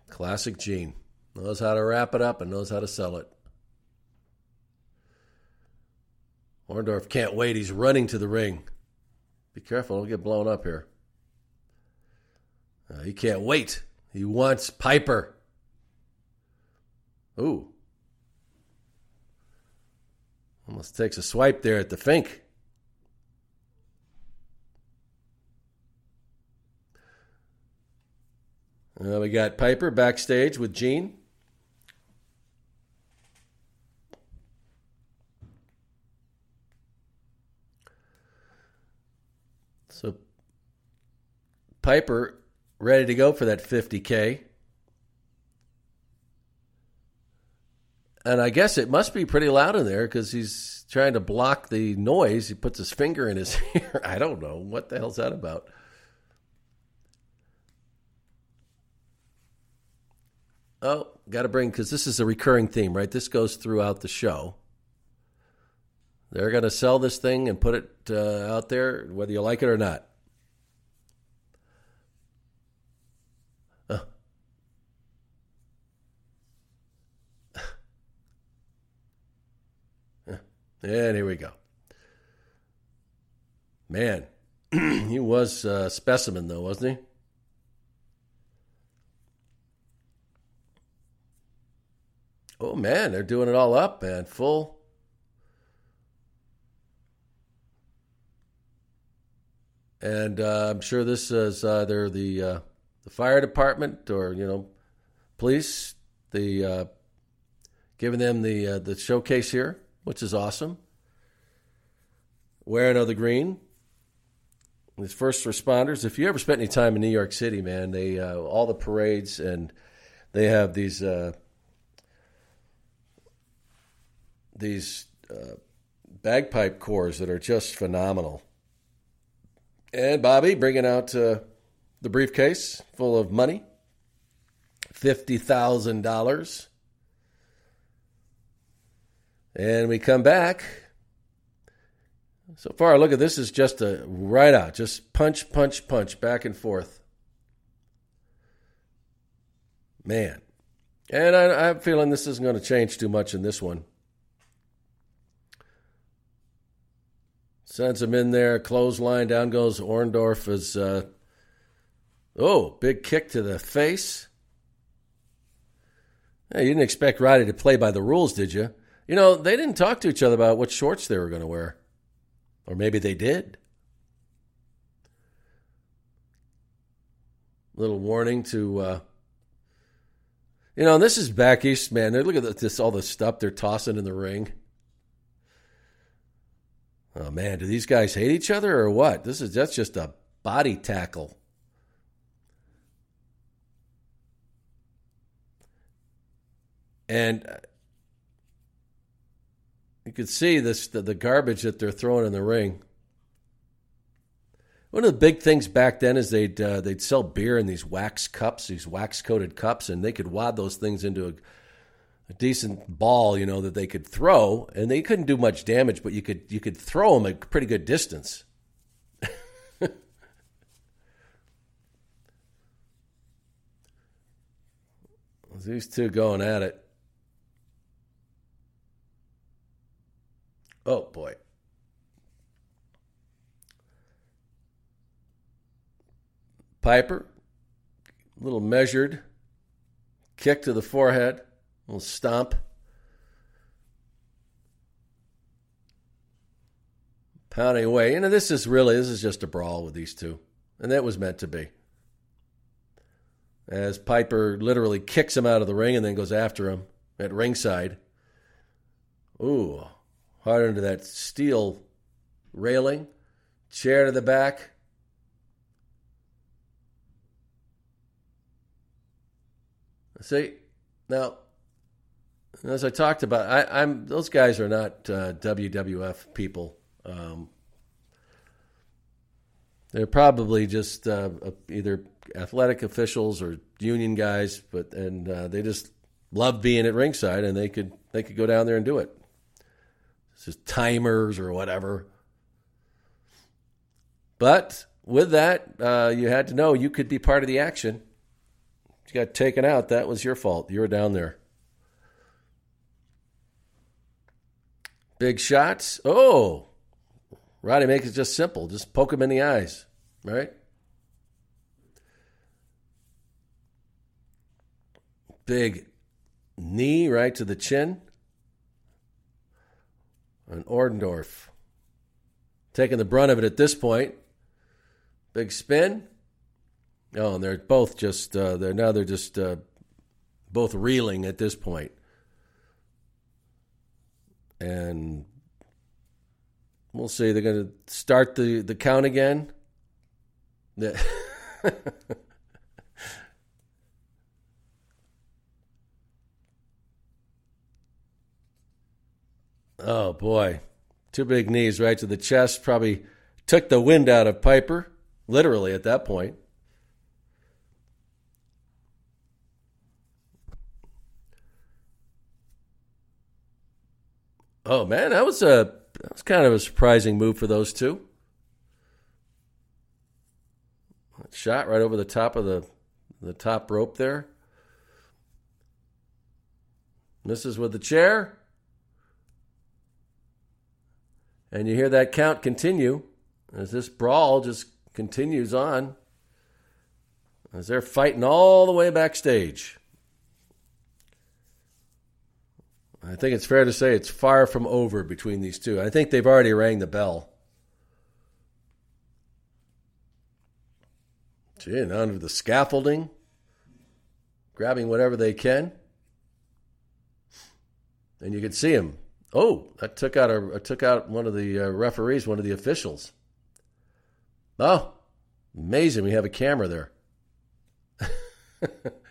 Classic Gene. Knows how to wrap it up and knows how to sell it. Orndorff can't wait. He's running to the ring. Be careful, don't get blown up here. Uh, he can't wait. He wants Piper. Ooh. Almost takes a swipe there at the Fink. Uh, we got Piper backstage with Gene. So Piper ready to go for that 50K. And I guess it must be pretty loud in there because he's trying to block the noise. He puts his finger in his [laughs] ear. I don't know. What the hell's that about? Oh, got to bring, because this is a recurring theme, right? This goes throughout the show. They're going to sell this thing and put it uh, out there, whether you like it or not. And here we go. Man, [clears throat] he was a specimen, though, wasn't he? Oh, man, they're doing it all up, man. Full. And uh, I'm sure this is either the uh, the fire department or you know, police. The uh, giving them the uh, the showcase here which is awesome. Wearing of the green. These first responders. If you ever spent any time in New York City, man, they uh, all the parades and they have these uh, these uh, bagpipe corps that are just phenomenal. And Bobby bringing out uh, the briefcase full of money, fifty thousand dollars. And we come back. So far, look at this is just a right out, just punch, punch, punch, back and forth. Man. And I, am feeling this isn't going to change too much in this one. Sends him in there, clothesline, down goes Orndorff Is, uh, oh, big kick to the face. Hey, you didn't expect Roddy to play by the rules, did you? You know, they didn't talk to each other about what shorts they were going to wear. Or maybe they did. Little warning to, uh, you know, this is back east, man. Look at this, all the stuff they're tossing in the ring. Oh man, do these guys hate each other or what? This is that's just a body tackle. And you could see this the, the garbage that they're throwing in the ring. One of the big things back then is they'd uh, they'd sell beer in these wax cups, these wax coated cups, and they could wad those things into a, a, decent ball, you know, that they could throw, and they couldn't do much damage, but you could you could throw them a pretty good distance. [laughs] These two going at it. Oh boy. Piper, little measured, kick to the forehead, little stomp. Pounding away. You know, this is really, this is just a brawl with these two. And that was meant to be. As Piper literally kicks him out of the ring and then goes after him at ringside. Ooh, hard into that steel railing, chair to the back. See, now, as I talked about, I, am those guys are not uh, WWF people. Um, they're probably just uh, either athletic officials or union guys, but and uh, they just love being at ringside, and they could they could go down there and do it. It's just timers or whatever. But with that, uh, you had to know you could be part of the action. You got taken out. That was your fault. You were down there. Big shots. Oh, Roddy makes it just simple. Just poke him in the eyes, right? big knee right to the chin. And Orndorff taking the brunt of it at this point. Big spin. Oh, and they're both just uh, they're now they're just uh, both reeling at this point. And we'll see. They're going to start the, the count again. [laughs] oh boy, two big knees right to the chest. Probably took the wind out of Piper, literally at that point. Oh man, that was a that was kind of a surprising move for those two. Shot right over the top of the the top rope there. Misses with the chair. And you hear that count continue as this brawl just continues on. As they're fighting all the way backstage. I think it's fair to say it's far from over between these two. I think they've already rang the bell. Gee, and under the scaffolding, grabbing whatever they can. And you can see him. Oh, that took out a took out one of the uh, referees, one of the officials. Oh, amazing! We have a camera there. [laughs]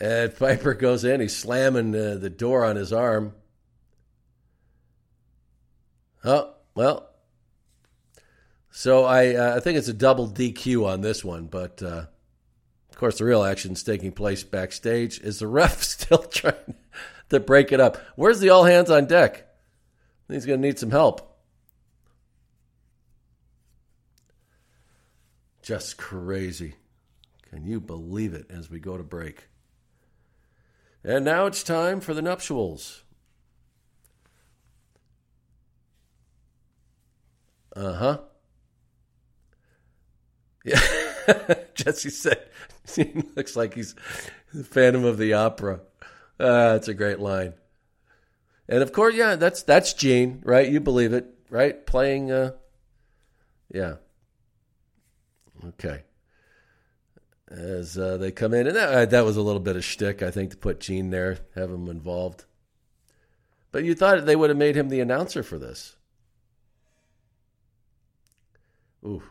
And Piper goes in. He's slamming uh, the door on his arm. Oh, well. So I, uh, I think it's a double DQ on this one, but uh, course the real action is taking place backstage. Is the ref [laughs] still trying to break it up? Where's the all hands on deck? He's going to need some help. Just crazy. Can you believe it as we go to break? And now it's time for the nuptials. Uh huh. [laughs] Yeah. Jesse said [laughs] he looks like he's the Phantom of the Opera. Uh, that's a great line. And of course, yeah, that's that's Gene, right? You believe it, right? Playing, uh, yeah. Okay as uh, they come in. And that, uh, that was a little bit of shtick, I think, to put Gene there, have him involved. But you thought they would have made him the announcer for this. Ooh.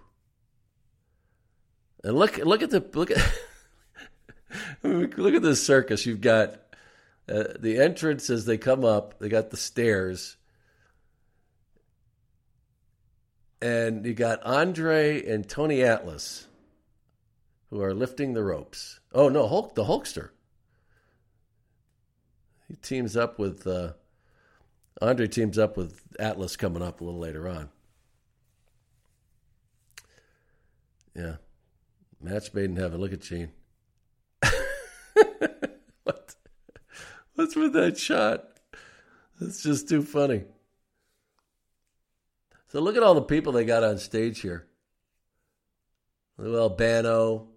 And look, look at the look at [laughs] look at this circus. You've got uh, the entrance as they come up. They got the stairs, and you got Andre and Tony Atlas who are lifting the ropes. Oh no, Hulk the Hulkster. He teams up with uh, Andre teams up with Atlas coming up a little later on. Yeah. Match made in heaven. Look at Gene. what? What's with that shot? That's just too funny. So look at all the people they got on stage here. Lou Albano,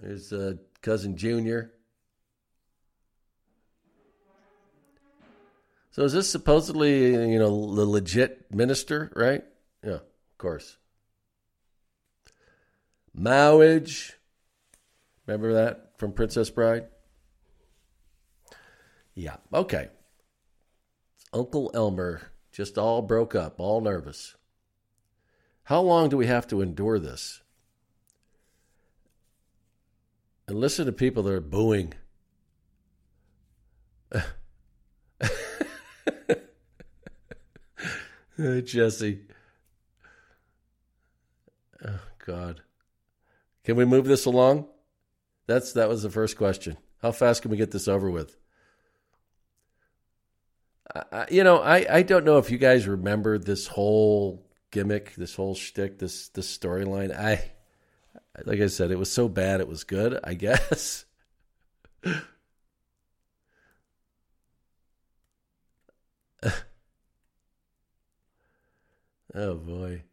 there's uh, cousin Junior. So is this supposedly, you know, the legit minister, right? Yeah, of course. Mowage. Remember that from Princess Bride? Yeah, okay. Uncle Elmer just all broke up, all nervous. How long do we have to endure this? and listen to people that are booing. [laughs] Jesse. Oh God. Can we move this along? That's that was the first question. How fast can we get this over with? I, you know, I, I don't know if you guys remember this whole gimmick, this whole shtick, this this storyline. I like I said, it was so bad it was good, I guess. [laughs] oh boy.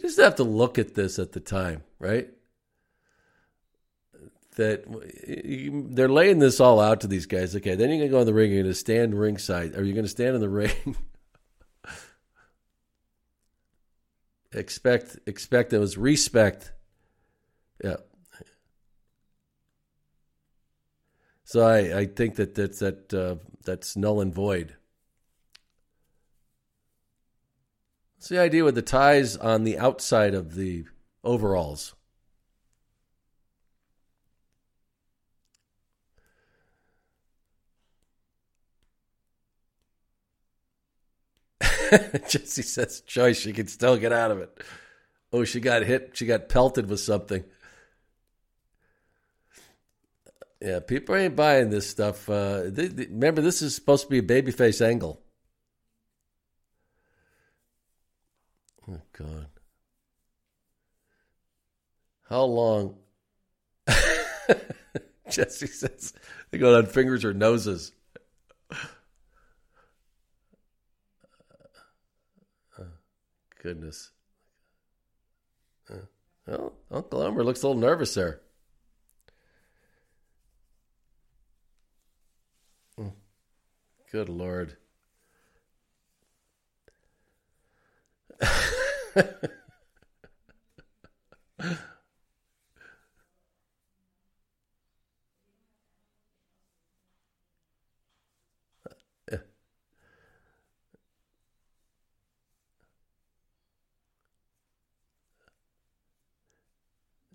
You just have to look at this at the time, right? That they're laying this all out to these guys. Okay, then you're to go in the ring. You're to stand ringside. Are you to stand in the ring? [laughs] expect, expect. It was respect. Yeah. So I, I think that that's that uh, that's null and void. What's the idea with the ties on the outside of the overalls? [laughs] Jesse says, Joyce, she can still get out of it. Oh, she got hit. She got pelted with something. Yeah, people ain't buying this stuff. Uh, they, they, remember, this is supposed to be a babyface angle. Oh, God. How long? [laughs] Jesse says they go on fingers or noses. goodness. Well, Uncle Elmer looks a little nervous there. Good Lord. [laughs]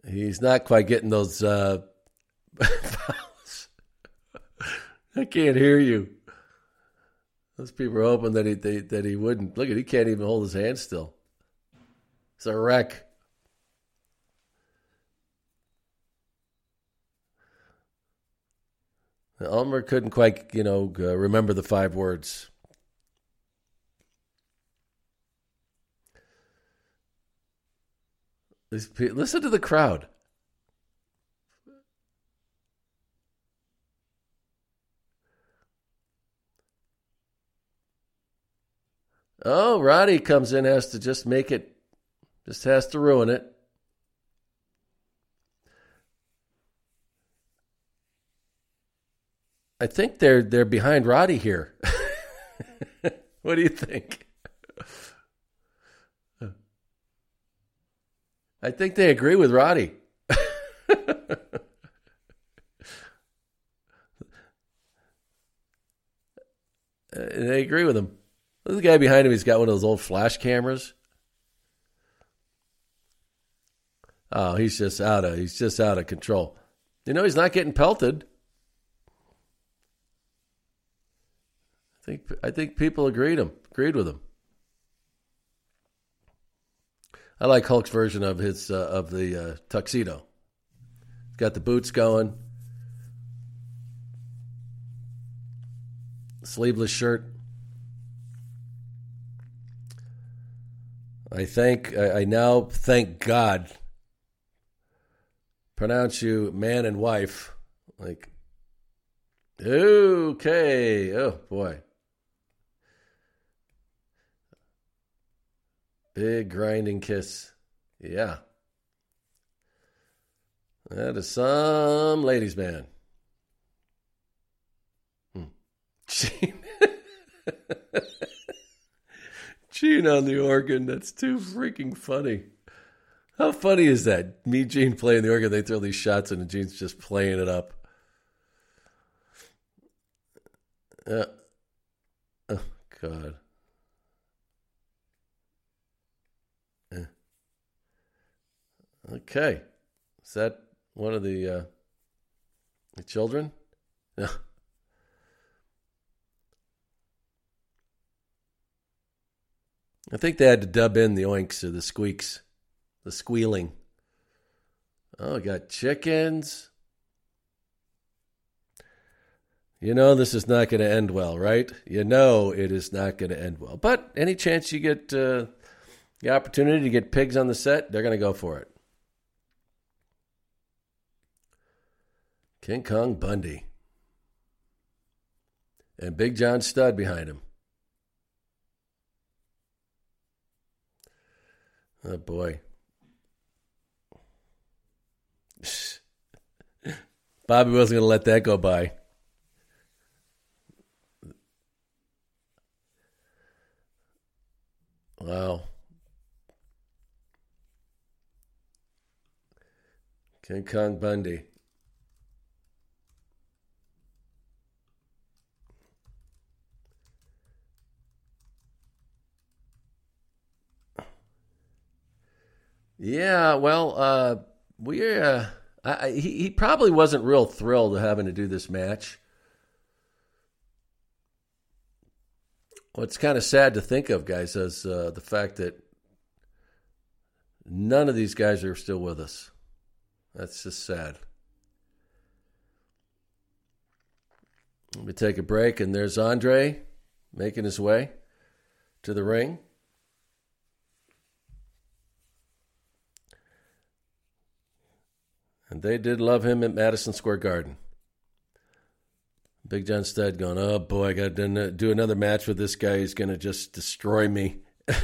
He's not quite getting those uh, [laughs] I can't hear you. Those people are hoping that he they, that he wouldn't. Look at he can't even hold his hand still. It's a wreck. Elmer couldn't quite, you know, uh, remember the five words. Listen to the crowd. Oh, Roddy comes in, has to just make it, just has to ruin it. I think they're they're behind Roddy here. [laughs] what do you think? I think they agree with Roddy. [laughs] they agree with him. Look at the guy behind him. He's got one of those old flash cameras. Oh, he's just out of he's just out of control. You know, he's not getting pelted. I think I think people agreed him agreed with him. I like Hulk's version of his uh, of the uh, tuxedo. He's got the boots going, sleeveless shirt. I thank I, I now thank God. Pronounce you man and wife like okay. Oh boy. Big grinding kiss. Yeah. That is some ladies' man. Hmm. Gene. [laughs] Gene on the organ. That's too freaking funny. How funny is that? Me, Gene playing the organ. They throw these shots and Gene's just playing it up. Uh, oh, God. Okay. Is that one of the uh, the children? [laughs] I think they had to dub in the oinks or the squeaks, the squealing. Oh, got chickens. You know this is not going to end well, right? You know it is not going to end well. But any chance you get uh, the opportunity to get pigs on the set, they're going to go for it. King Kong Bundy. And Big John Studd behind him. Oh boy. [laughs] Bobby wasn't going to let that go by. Wow. King Kong Bundy. Yeah, well, uh, we uh, I, he he probably wasn't real thrilled to having to do this match. What's kind of sad to think of, guys, is uh, the fact that none of these guys are still with us. That's just sad. Let me take a break, and there's Andre making his way to the ring. And they did love him at Madison Square Garden. Big John Studd going, oh boy, I got to do another match with this guy. He's going to just destroy me. [laughs]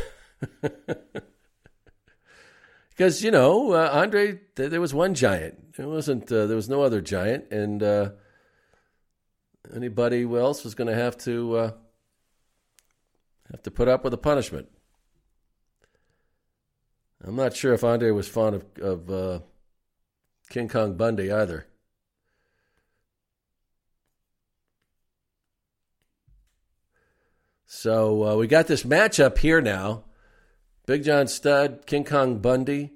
Because, you know, uh, Andre, there was one giant. It wasn't, uh, there was no other giant. And uh, anybody else was going to have to uh, have to put up with a punishment. I'm not sure if Andre was fond of, of uh, King Kong Bundy either. So uh, we got this matchup here now. Big John Studd, King Kong Bundy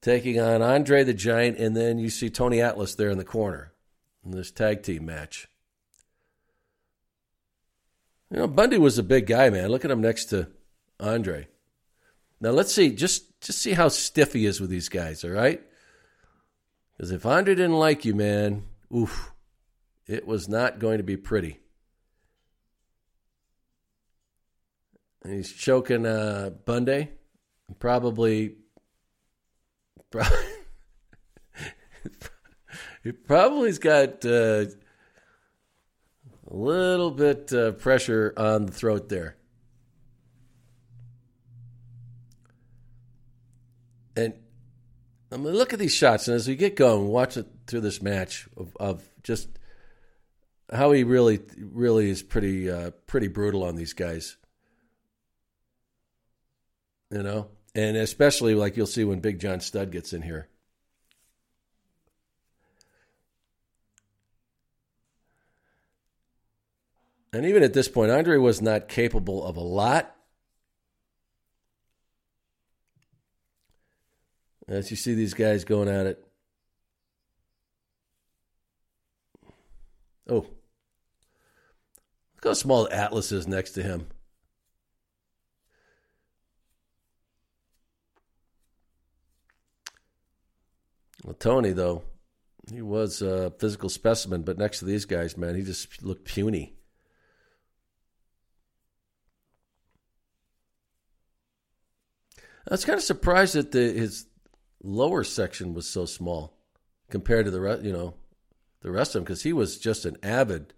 taking on Andre the Giant, and then you see Tony Atlas there in the corner in this tag team match. You know, Bundy was a big guy, man. Look at him next to Andre. Now let's see, just just see how stiff he is with these guys, all right? Because if Andre didn't like you, man, oof, it was not going to be pretty. And he's choking uh, Bundy. Probably, probably [laughs] he probably's got uh, a little bit uh, pressure on the throat there. And I mean, look at these shots, and as we get going, watch it through this match of, of just how he really, really is pretty, uh, pretty brutal on these guys. You know, and especially like you'll see when Big John Studd gets in here. And even at this point, Andre was not capable of a lot. As you see these guys going at it. Oh. Look how small Atlas is next to him. Well, Tony, though, he was a physical specimen, but next to these guys, man, he just looked puny. I was kind of surprised that the, his lower section was so small compared to the rest, you know, the rest of him because he was just an avid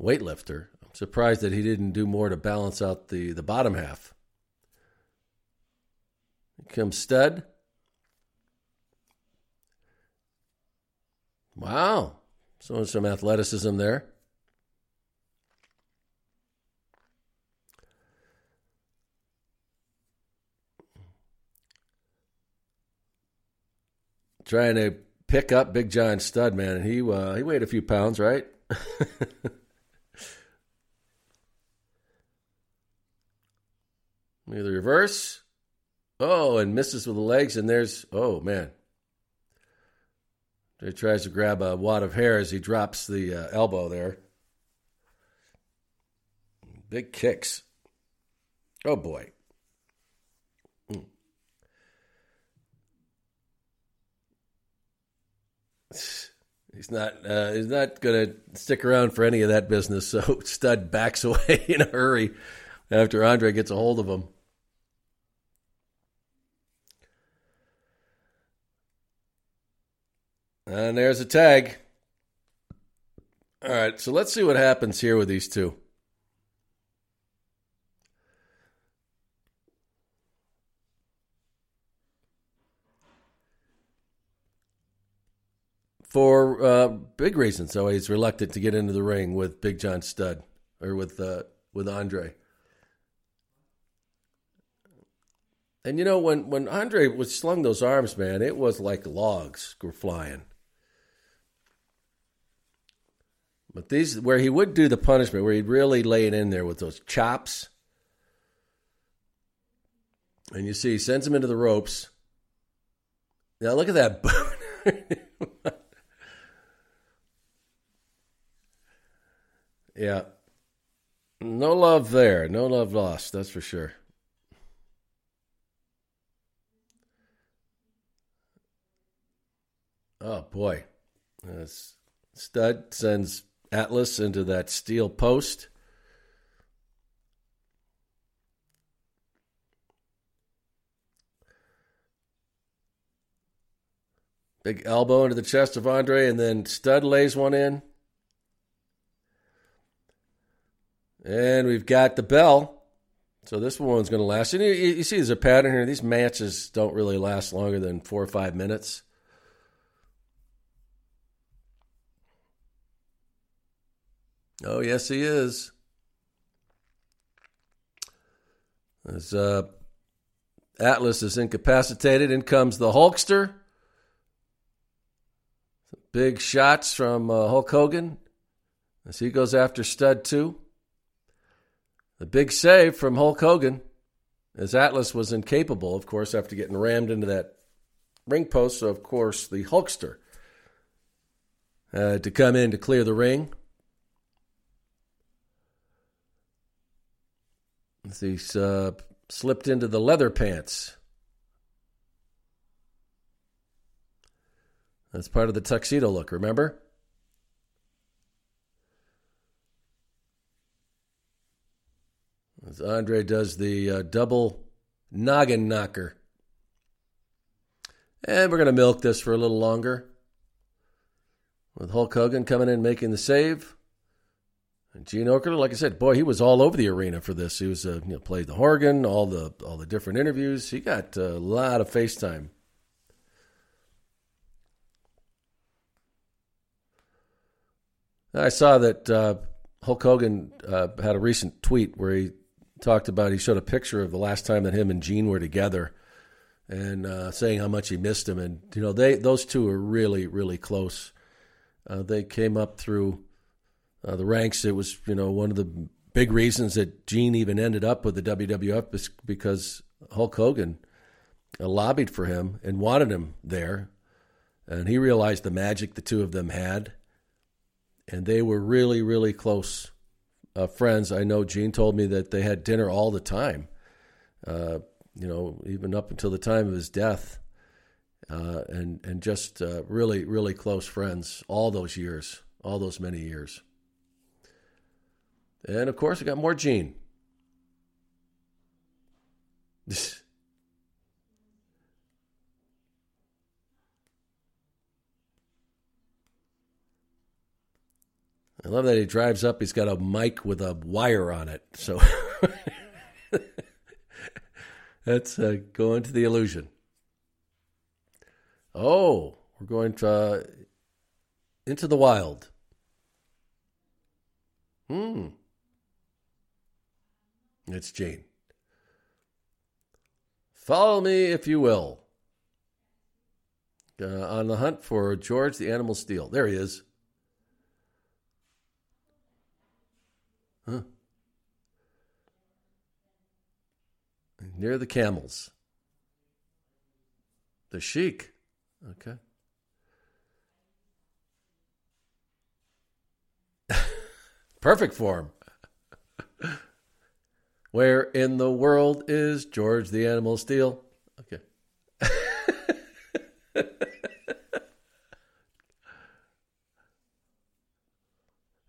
weightlifter. I'm surprised that he didn't do more to balance out the the bottom half. Comes Studd. Wow, showing some athleticism there. Trying to pick up Big John Studd, man. And he uh, he weighed a few pounds, right? [laughs] Maybe the reverse. Oh, and misses with the legs, and there's oh man. He tries to grab a wad of hair as he drops the uh, elbow there. Big kicks. Oh boy. He's not. Uh, he's not going to stick around for any of that business. So [laughs] Studd backs away [laughs] in a hurry after Andre gets a hold of him. And there's a tag. All right, so let's see what happens here with these two. For uh, big reasons. So he's reluctant to get into the ring with Big John Studd or with uh, with Andre. And you know when when Andre was slung those arms, man, it was like logs were flying. But these where he would do the punishment, where he'd really lay it in there with those chops. And you see, he sends him into the ropes. Now look at that [laughs] boot. Yeah. No love there. No love lost, that's for sure. Oh boy. This Studd sends Atlas into that steel post. Big elbow into the chest of Andre, and then Studd lays one in. And we've got the bell. So this one's going to last. And you, you, see there's a pattern here. These matches don't really last longer than four or five minutes. Oh, yes, he is. As uh, Atlas is incapacitated, in comes the Hulkster. Big shots from uh, Hulk Hogan as he goes after Studd too. The big save from Hulk Hogan as Atlas was incapable, of course, after getting rammed into that ring post. So, of course, the Hulkster to come in to clear the ring. He uh, slipped into the leather pants. That's part of the tuxedo look, remember? As Andre does the uh, double noggin knocker. And we're going to milk this for a little longer. With Hulk Hogan coming in making the save. And Gene Okerlund, like I said, boy, he was all over the arena for this. He was uh, you know, played the organ, all the all the different interviews. He got a lot of FaceTime. I saw that uh, Hulk Hogan uh, had a recent tweet where he talked about he showed a picture of the last time that him and Gene were together, and uh, saying how much he missed him. And you know, they those two are really really close. Uh, they came up through uh, the ranks. It was you know one of the big reasons that Gene even ended up with the WWF is because Hulk Hogan lobbied for him and wanted him there, and he realized the magic the two of them had, and they were really really close uh, friends. I know Gene told me that they had dinner all the time. Uh, you know, even up until the time of his death. Uh, and and just uh, really really close friends all those years, all those many years. And of course, we got more Gene. [laughs] [laughs] I love that he drives up. He's got a mic with a wire on it. So [laughs] that's uh, going to the illusion. Oh, we're going to uh, into the wild. Hmm. It's Jane. Follow me, if you will. Uh, on the hunt for George the Animal Steele. There he is. Huh. Near the camels. The Sheik. Okay. [laughs] Perfect form. Where in the world is George the Animal Steele? Okay. [laughs]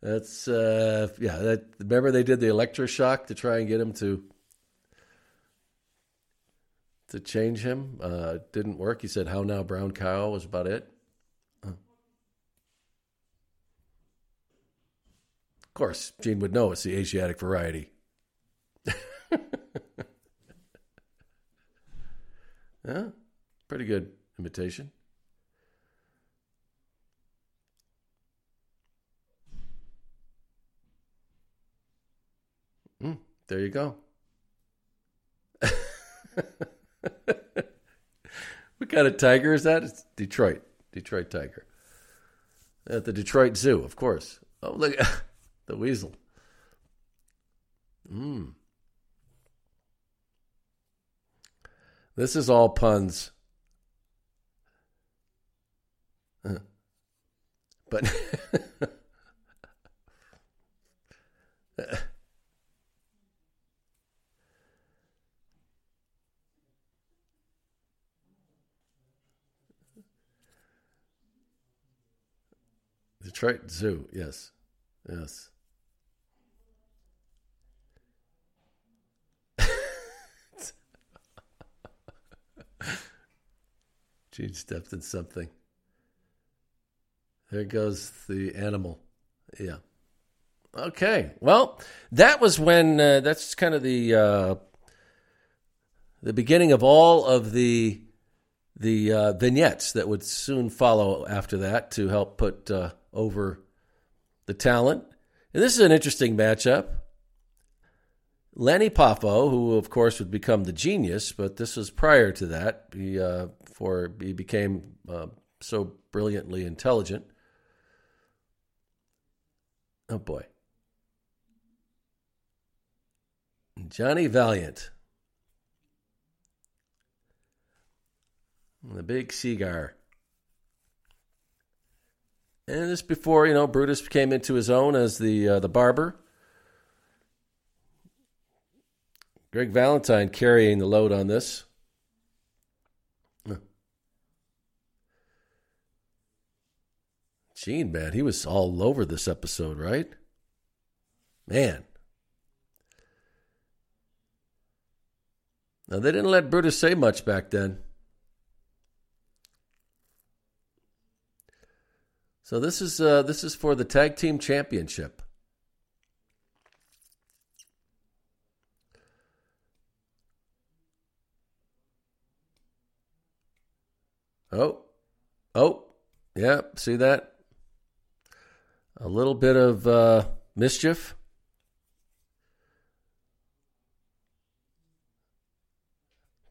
That's uh, yeah. That remember they did the electroshock to try and get him to to change him. Uh, didn't work. He said, "How now, brown cow?" was about it. Of course, Gene would know it's the Asiatic variety. [laughs] yeah, pretty good imitation. There you go. [laughs] what kind of tiger is that? It's Detroit. Detroit tiger. At the Detroit Zoo, of course. Oh, look, [laughs] the weasel. Mm. This is all puns. Uh, but [laughs] Detroit Zoo, yes. Yes. [laughs] Gene stepped in something. There goes the animal. Yeah. Okay. Well, that was when uh, that's kind of the uh, the beginning of all of the the uh, vignettes that would soon follow after that to help put uh, over the talent. And this is an interesting matchup. Lanny Poffo, who of course would become the genius, but this was prior to that. He uh, for he became uh, so brilliantly intelligent. Oh boy, Johnny Valiant, the big cigar. And this before you know Brutus came into his own as the uh, the barber. Greg Valentine carrying the load on this. Gene, man, he was all over this episode, right? Man. Now, they didn't let Brutus say much back then. So this is uh, this is for the tag team championship. Oh, oh, yeah. See that? A little bit of uh, mischief.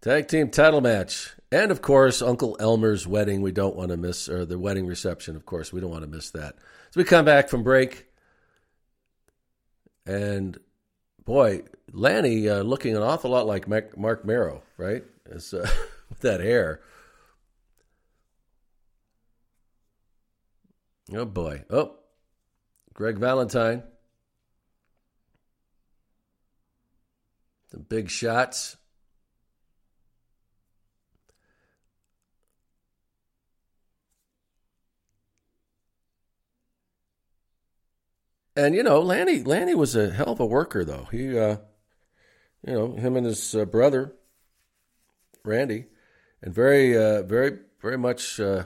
Tag team title match. And of course, Uncle Elmer's wedding, we don't want to miss, or the wedding reception, of course, we don't want to miss that. So we come back from break. And boy, Lanny uh, looking an awful lot like Mark Mero, right? As, uh, [laughs] with that hair. Oh boy. Oh, Greg Valentine. The big shots. And you know, Lanny Lanny was a hell of a worker, though. He, uh, you know, him and his uh, brother, Randy, and very, uh, very, very much uh,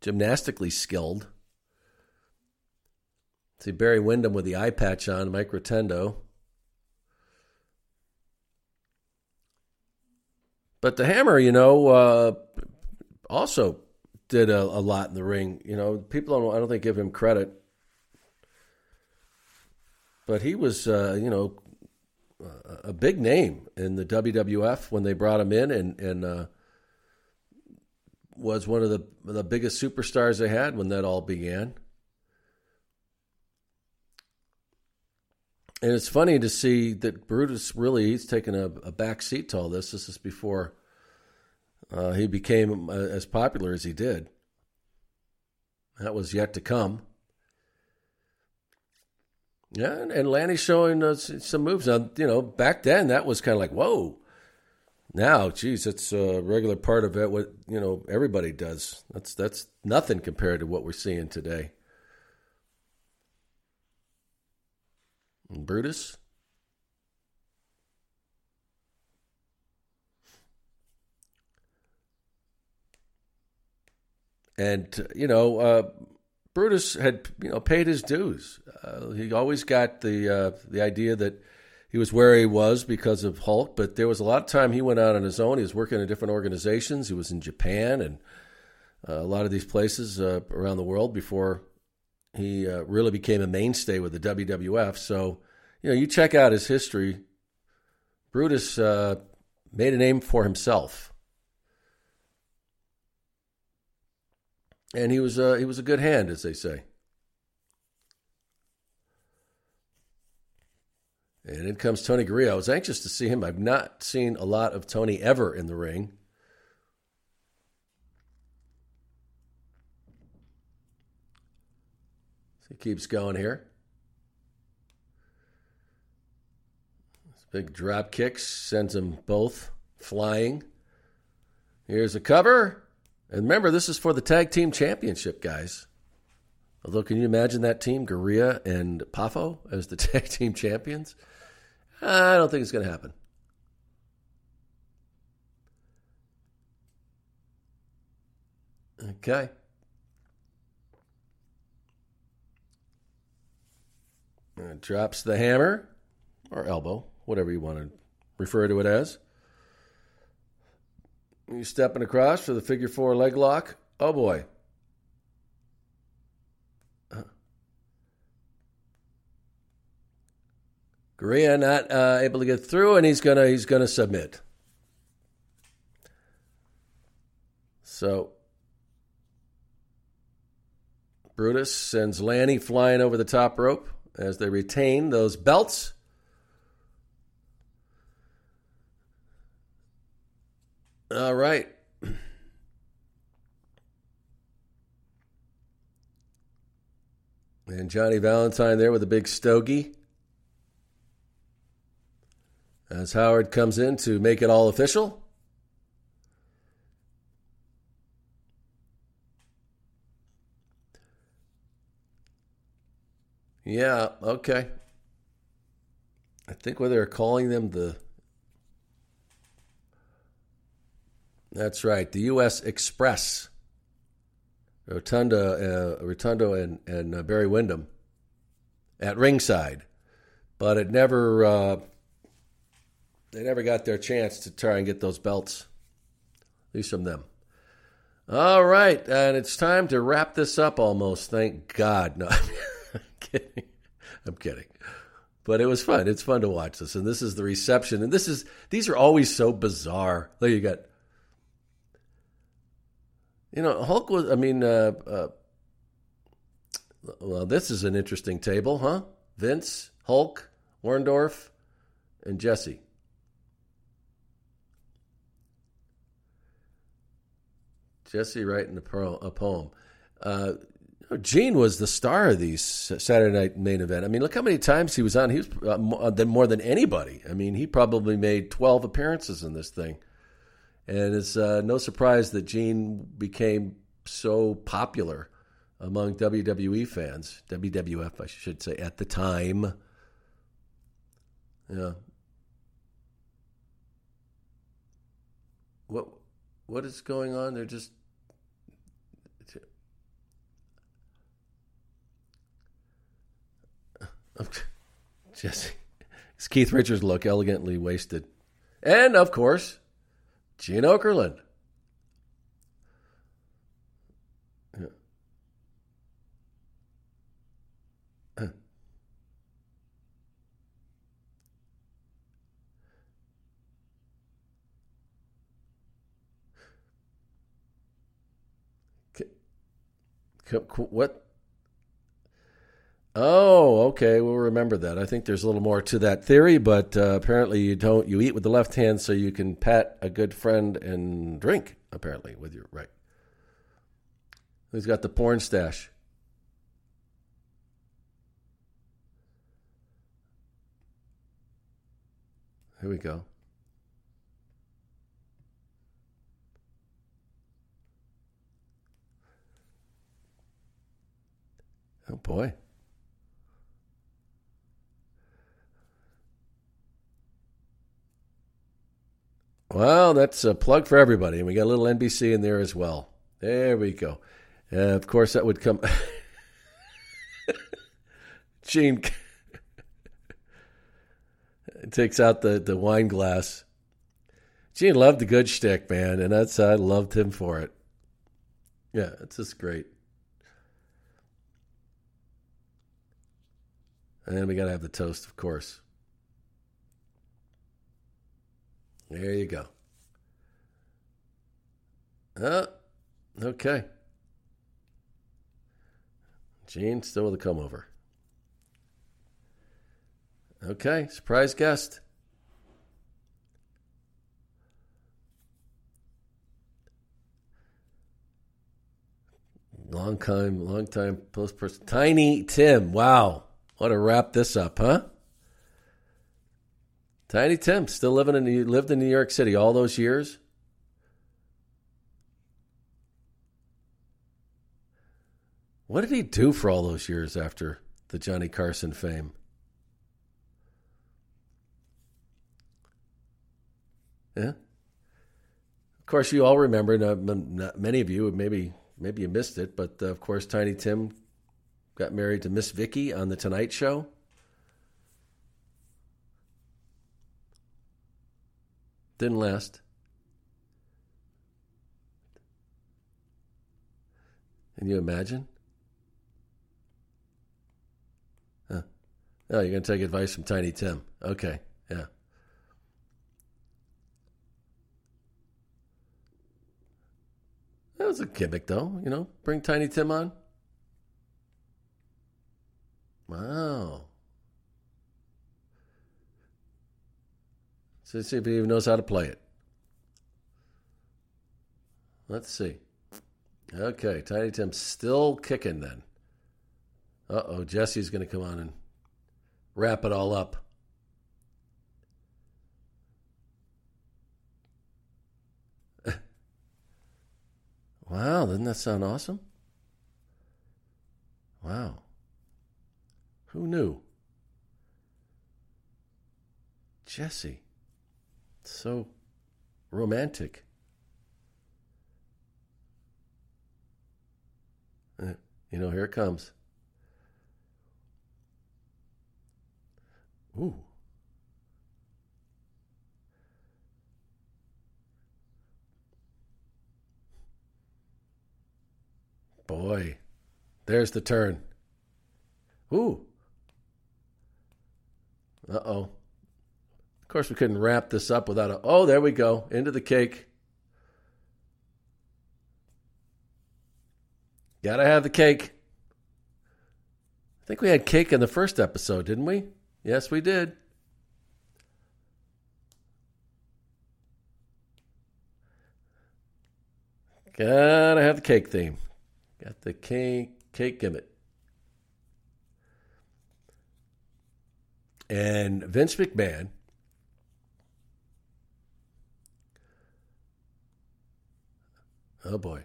gymnastically skilled. See Barry Windham with the eye patch on, Mike Rotundo. But the Hammer, you know, uh, also did a, a, lot in the ring. You know, people don't, I don't think give him credit but he was, uh, you know, a big name in the WWF when they brought him in, and and uh, was one of the the biggest superstars they had when that all began. And it's funny to see that Brutus really he's taken a, a back seat to all this. This is before uh, he became uh, as popular as he did. That was yet to come. Yeah, and Lanny's showing us some moves. Now, you know, back then that was kind of like, whoa. Now, geez, it's a regular part of it. What you know, everybody does. That's that's nothing compared to what we're seeing today. And Brutus. And you know, uh, Brutus had you know paid his dues. Uh, he always got the uh, the idea that he was where he was because of Hulk, but there was a lot of time he went out on his own. He was working in different organizations. He was in Japan and uh, a lot of these places uh, around the world before he uh, really became a mainstay with the WWF. So you know, you check out his history. Brutus uh, made a name for himself, and he was a, he was a good hand, as they say. And in comes Tony Garea. I was anxious to see him. I've not seen a lot of Tony ever in the ring. So he keeps going here. This Big drop kicks sends them both flying. Here's a cover. And remember, this is for the tag team championship, guys. Although, can you imagine that team, Garea and Poffo, as the [laughs] tag team champions? I don't think it's going to happen. Okay. Drops the hammer or elbow, whatever you want to refer to it as. You stepping across for the figure four leg lock. Oh boy. Garea not uh, able to get through, and he's gonna he's gonna submit. So Brutus sends Lanny flying over the top rope as they retain those belts. All right. And Johnny Valentine there with a big stogie. As Howard comes in to make it all official. Yeah, okay. I think what they're calling them the That's right, the U.S. Express, Rotunda, uh, Rotundo, and and uh, Barry Windham at ringside, but it never uh, they never got their chance to try and get those belts, at least from them. All right, and it's time to wrap this up. Almost, thank God. No, [laughs] I'm kidding. I'm kidding. But it was fun. It's fun to watch this, and this is the reception, and this is these are always so bizarre. There you got you know, Hulk was, I mean, uh, uh, well, this is an interesting table, huh? Vince, Hulk, Orndorff, and Jesse. Jesse writing a, poem. Uh, Gene was the star of these Saturday night main event. I mean, look how many times he was on. He was uh, more than anybody. I mean, he probably made 12 appearances in this thing. And it's uh, no surprise that Gene became so popular among WWE fans, WWF, I should say, at the time. Yeah. What what is going on? They're just [laughs] Jesse. It's Keith Richards look elegantly wasted. And of course, Gene Okerlund. What? Oh, okay. We'll remember that. I think there's a little more to that theory, but uh, apparently you don't. You eat with the left hand so you can pat a good friend and drink. Apparently, with your right. Who's got the porn stash? Here we go. Oh boy. Well, that's a plug for everybody. And we got a little NBC in there as well. There we go. Uh, of course, that would come. [laughs] Gene [laughs] takes out the, the wine glass. Gene loved the good shtick, man, and that's I loved him for it. Yeah, it's just great. And we got to have the toast, of course. There you go. Oh, okay. Gene still with a come over. Okay, surprise guest. Long time, long time post person. Tiny Tim. Wow. Want to wrap this up, huh? Tiny Tim, still living in lived in New York City all those years. What did he do for all those years after the Johnny Carson fame? Yeah. Of course, you all remember. Not many of you, maybe maybe you missed it, but uh, of course, Tiny Tim got married to Miss Vicky on the Tonight Show. Didn't last. Can you imagine? Huh. Oh, you're going to take advice from Tiny Tim. Okay, yeah. That was a gimmick, though. You know, bring Tiny Tim on. Wow. Let's see if he even knows how to play it. Let's see. Okay, Tiny Tim's still kicking then. Uh oh, Jesse's going to come on and wrap it all up. [laughs] wow, doesn't that sound awesome? Wow. Who knew? Jesse. So romantic. Uh, you know, here it comes. Ooh. Boy, there's the turn. Ooh. Uh oh. Course, we couldn't wrap this up without a. Oh, there we go. Into the cake. Gotta have the cake. I think we had cake in the first episode, didn't we? Yes, we did. Gotta have the cake theme. Got the cake cake gimmick. And Vince McMahon Oh boy.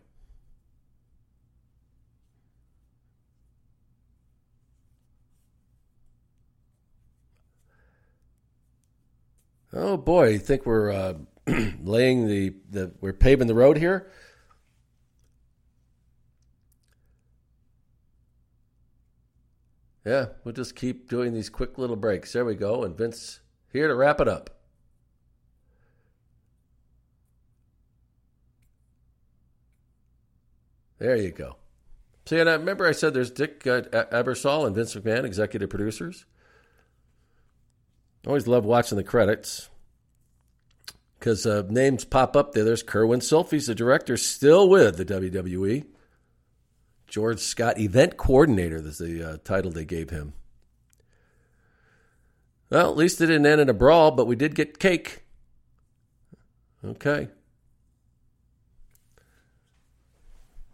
Oh boy, you think we're uh, [clears throat] laying the, the we're paving the road here? Yeah, we'll just keep doing these quick little breaks. There we go. And Vince here to wrap it up. There you go. See, and I remember I said there's Dick uh, Ebersol and Vince McMahon, executive producers. Always love watching the credits because uh, names pop up there. There's Kerwin Silfies, the director, still with the WWE. George Scott, event coordinator, is the uh, title they gave him. Well, at least it didn't end in a brawl, but we did get cake. Okay. And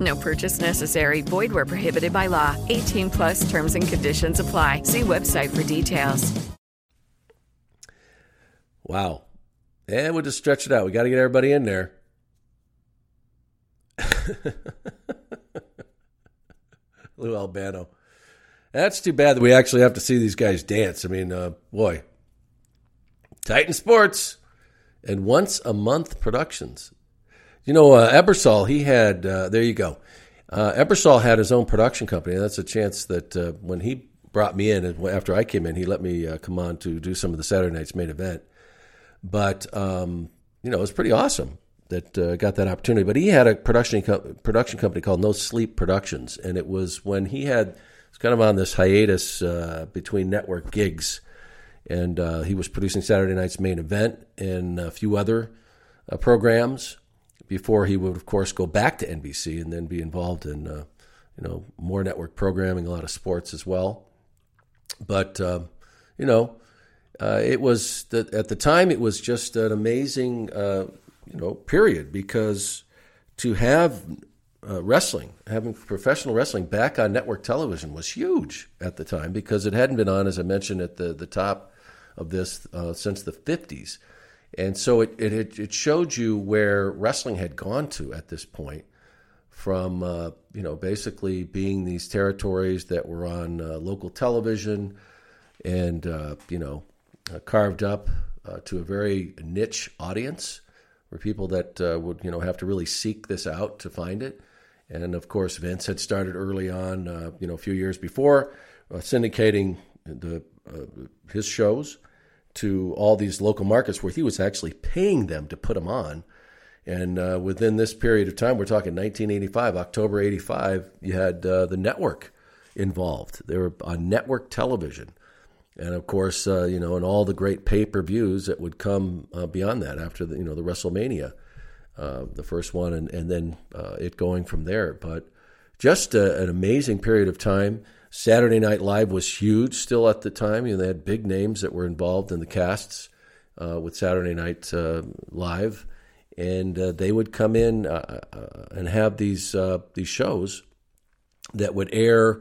No purchase necessary. Void where prohibited by law. 18 plus terms and conditions apply. See website for details. Wow. And we'll just stretch it out. We got to get everybody in there. [laughs] Lou Albano. That's too bad that we actually have to see these guys dance. I mean, uh, boy, Titan Sports, and Once a Month Productions. You know, uh, Ebersol, he had, uh, there you go. Uh, Ebersol had his own production company. That's a chance that uh, when he brought me in, after I came in, he let me uh, come on to do some of the Saturday night's main event. But, um, you know, it was pretty awesome that uh, got that opportunity. But he had a production, co- production company called No Sleep Productions. And it was when he had, it's kind of on this hiatus uh, between network gigs and he was producing Saturday night's main event and a few other programs before he would, of course, go back to NBC and then be involved in uh, you know more network programming, a lot of sports as well. But um, you know, uh, it was the, at the time it was just an amazing uh, you know period because to have uh, wrestling, having professional wrestling back on network television was huge at the time because it hadn't been on, as I mentioned, at the, the top of this uh, since the 50s. And so it, it, it showed you where wrestling had gone to at this point from, uh, you know, basically being these territories that were on uh, local television and, uh, you know, uh, carved up uh, to a very niche audience where people that would, you know, have to really seek this out to find it. And of course, Vince had started early on, you know, a few years before, syndicating the his shows to all these local markets where he was actually paying them to put them on. And uh, within this period of time, we're talking 1985, October 85, you had uh, the network involved. They were on network television. And of course, uh, you know, and all the great pay per views that would come uh, beyond that after the, you know, the WrestleMania, uh, the first one, and, and then uh, it going from there. But just a, an amazing period of time. Saturday Night Live was huge still at the time. You know, they had big names that were involved in the casts uh, with Saturday Night uh, Live, and uh, they would come in uh, uh, and have these uh, these shows that would air.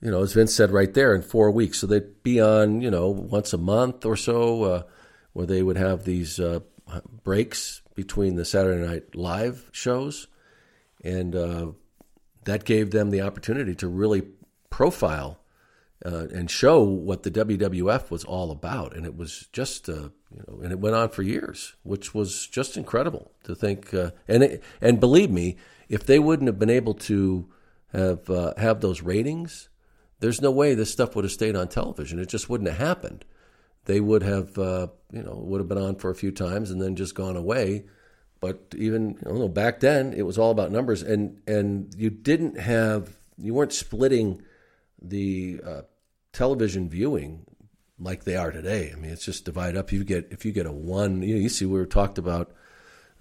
You know, as Vince said right there, in four weeks. So they'd be on, you know, once a month or so, where they would have these breaks between the Saturday Night Live shows, and that gave them the opportunity to really profile uh, and show what the WWF was all about. And it was just, uh, you know, and it went on for years, which was just incredible to think. Uh, and it, and believe me, if they wouldn't have been able to have uh, have those ratings, there's no way this stuff would have stayed on television. It just wouldn't have happened. They would have, uh, you know, would have been on for a few times and then just gone away. But even I don't know back then, it was all about numbers, and and you didn't have you weren't splitting the uh, television viewing like they are today. I mean, it's just divide up. You get if you get a one, you know, you see we were talked about,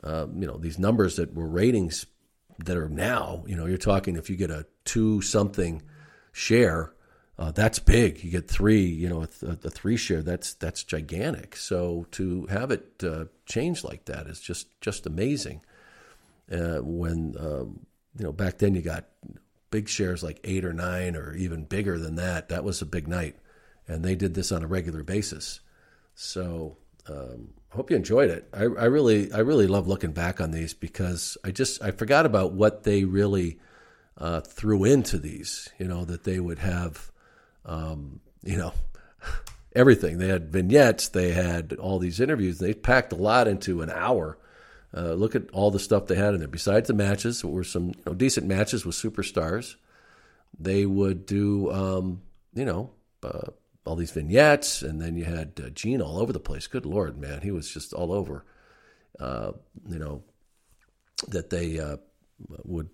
uh, you know, these numbers that were ratings that are now. You know, you're talking if you get a two something share, uh, that's big. You get three, you know, a, a, three share. That's that's gigantic. So to have it uh, change like that is just just amazing. Uh, when um, you know back then you got big shares like eight or nine or even bigger than that. That was a big night, and they did this on a regular basis. So um, hope you enjoyed it. I, I, really I really love looking back on these because I just I forgot about what they really uh, threw into these. You know that they would have, um, you know. [laughs] Everything they had vignettes, they had all these interviews. They packed a lot into an hour, uh, look at all the stuff they had in there. Besides the matches, were some you know, decent matches with superstars. They would do, um, you know, uh, all these vignettes, and then you had uh, Gene all over the place. Good lord, man, he was just all over. Uh, you know, that they uh, would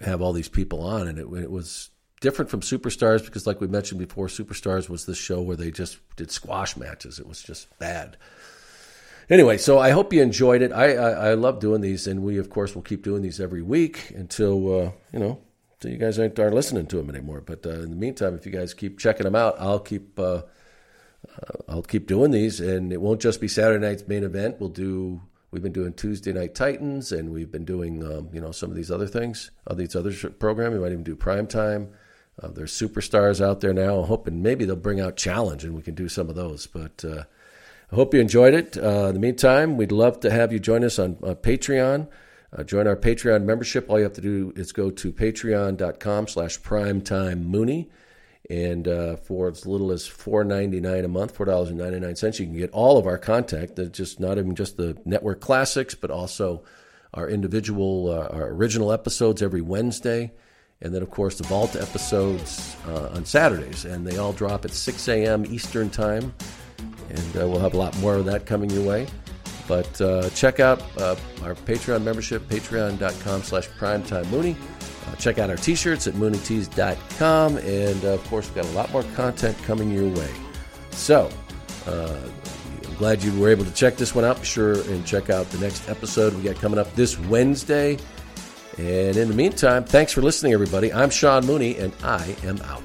have all these people on, and it, it was different from Superstars because, like we mentioned before, Superstars was the show where they just did squash matches. It was just bad anyway, so I hope you enjoyed it. I, I, I love doing these, and we of course will keep doing these every week until uh, you know until you guys aren't, aren't listening to them anymore. But uh, in the meantime, if you guys keep checking them out, I'll keep uh, uh, I'll keep doing these, and it won't just be Saturday night's main event. We'll do. We've been doing Tuesday Night Titans, and we've been doing um, you know some of these other things, of these other programs. We might even do prime time. Uh, there's superstars out there now. I'm hoping maybe they'll bring out challenge, and we can do some of those. But uh, I hope you enjoyed it. Uh, in the meantime, we'd love to have you join us on Patreon. Uh, join our Patreon membership. All you have to do is go to patreon.com slash primetime mooney. And uh, for as little as four ninety nine a month, four dollars and ninety nine cents, you can get all of our content. That just not even just the network classics, but also our individual, uh, our original episodes every Wednesday, and then of course the Vault episodes uh, on Saturdays, and they all drop at six a.m. Eastern time. And uh, we'll have a lot more of that coming your way. But uh, check out uh, our Patreon membership, patreon.com slash primetime Mooney. Uh, check out our t-shirts at mooneytees.com. And, uh, of course, we've got a lot more content coming your way. So, uh, I'm glad you were able to check this one out. Be sure and check out the next episode we got coming up this Wednesday. And in the meantime, thanks for listening, everybody. I'm Sean Mooney, and I am out.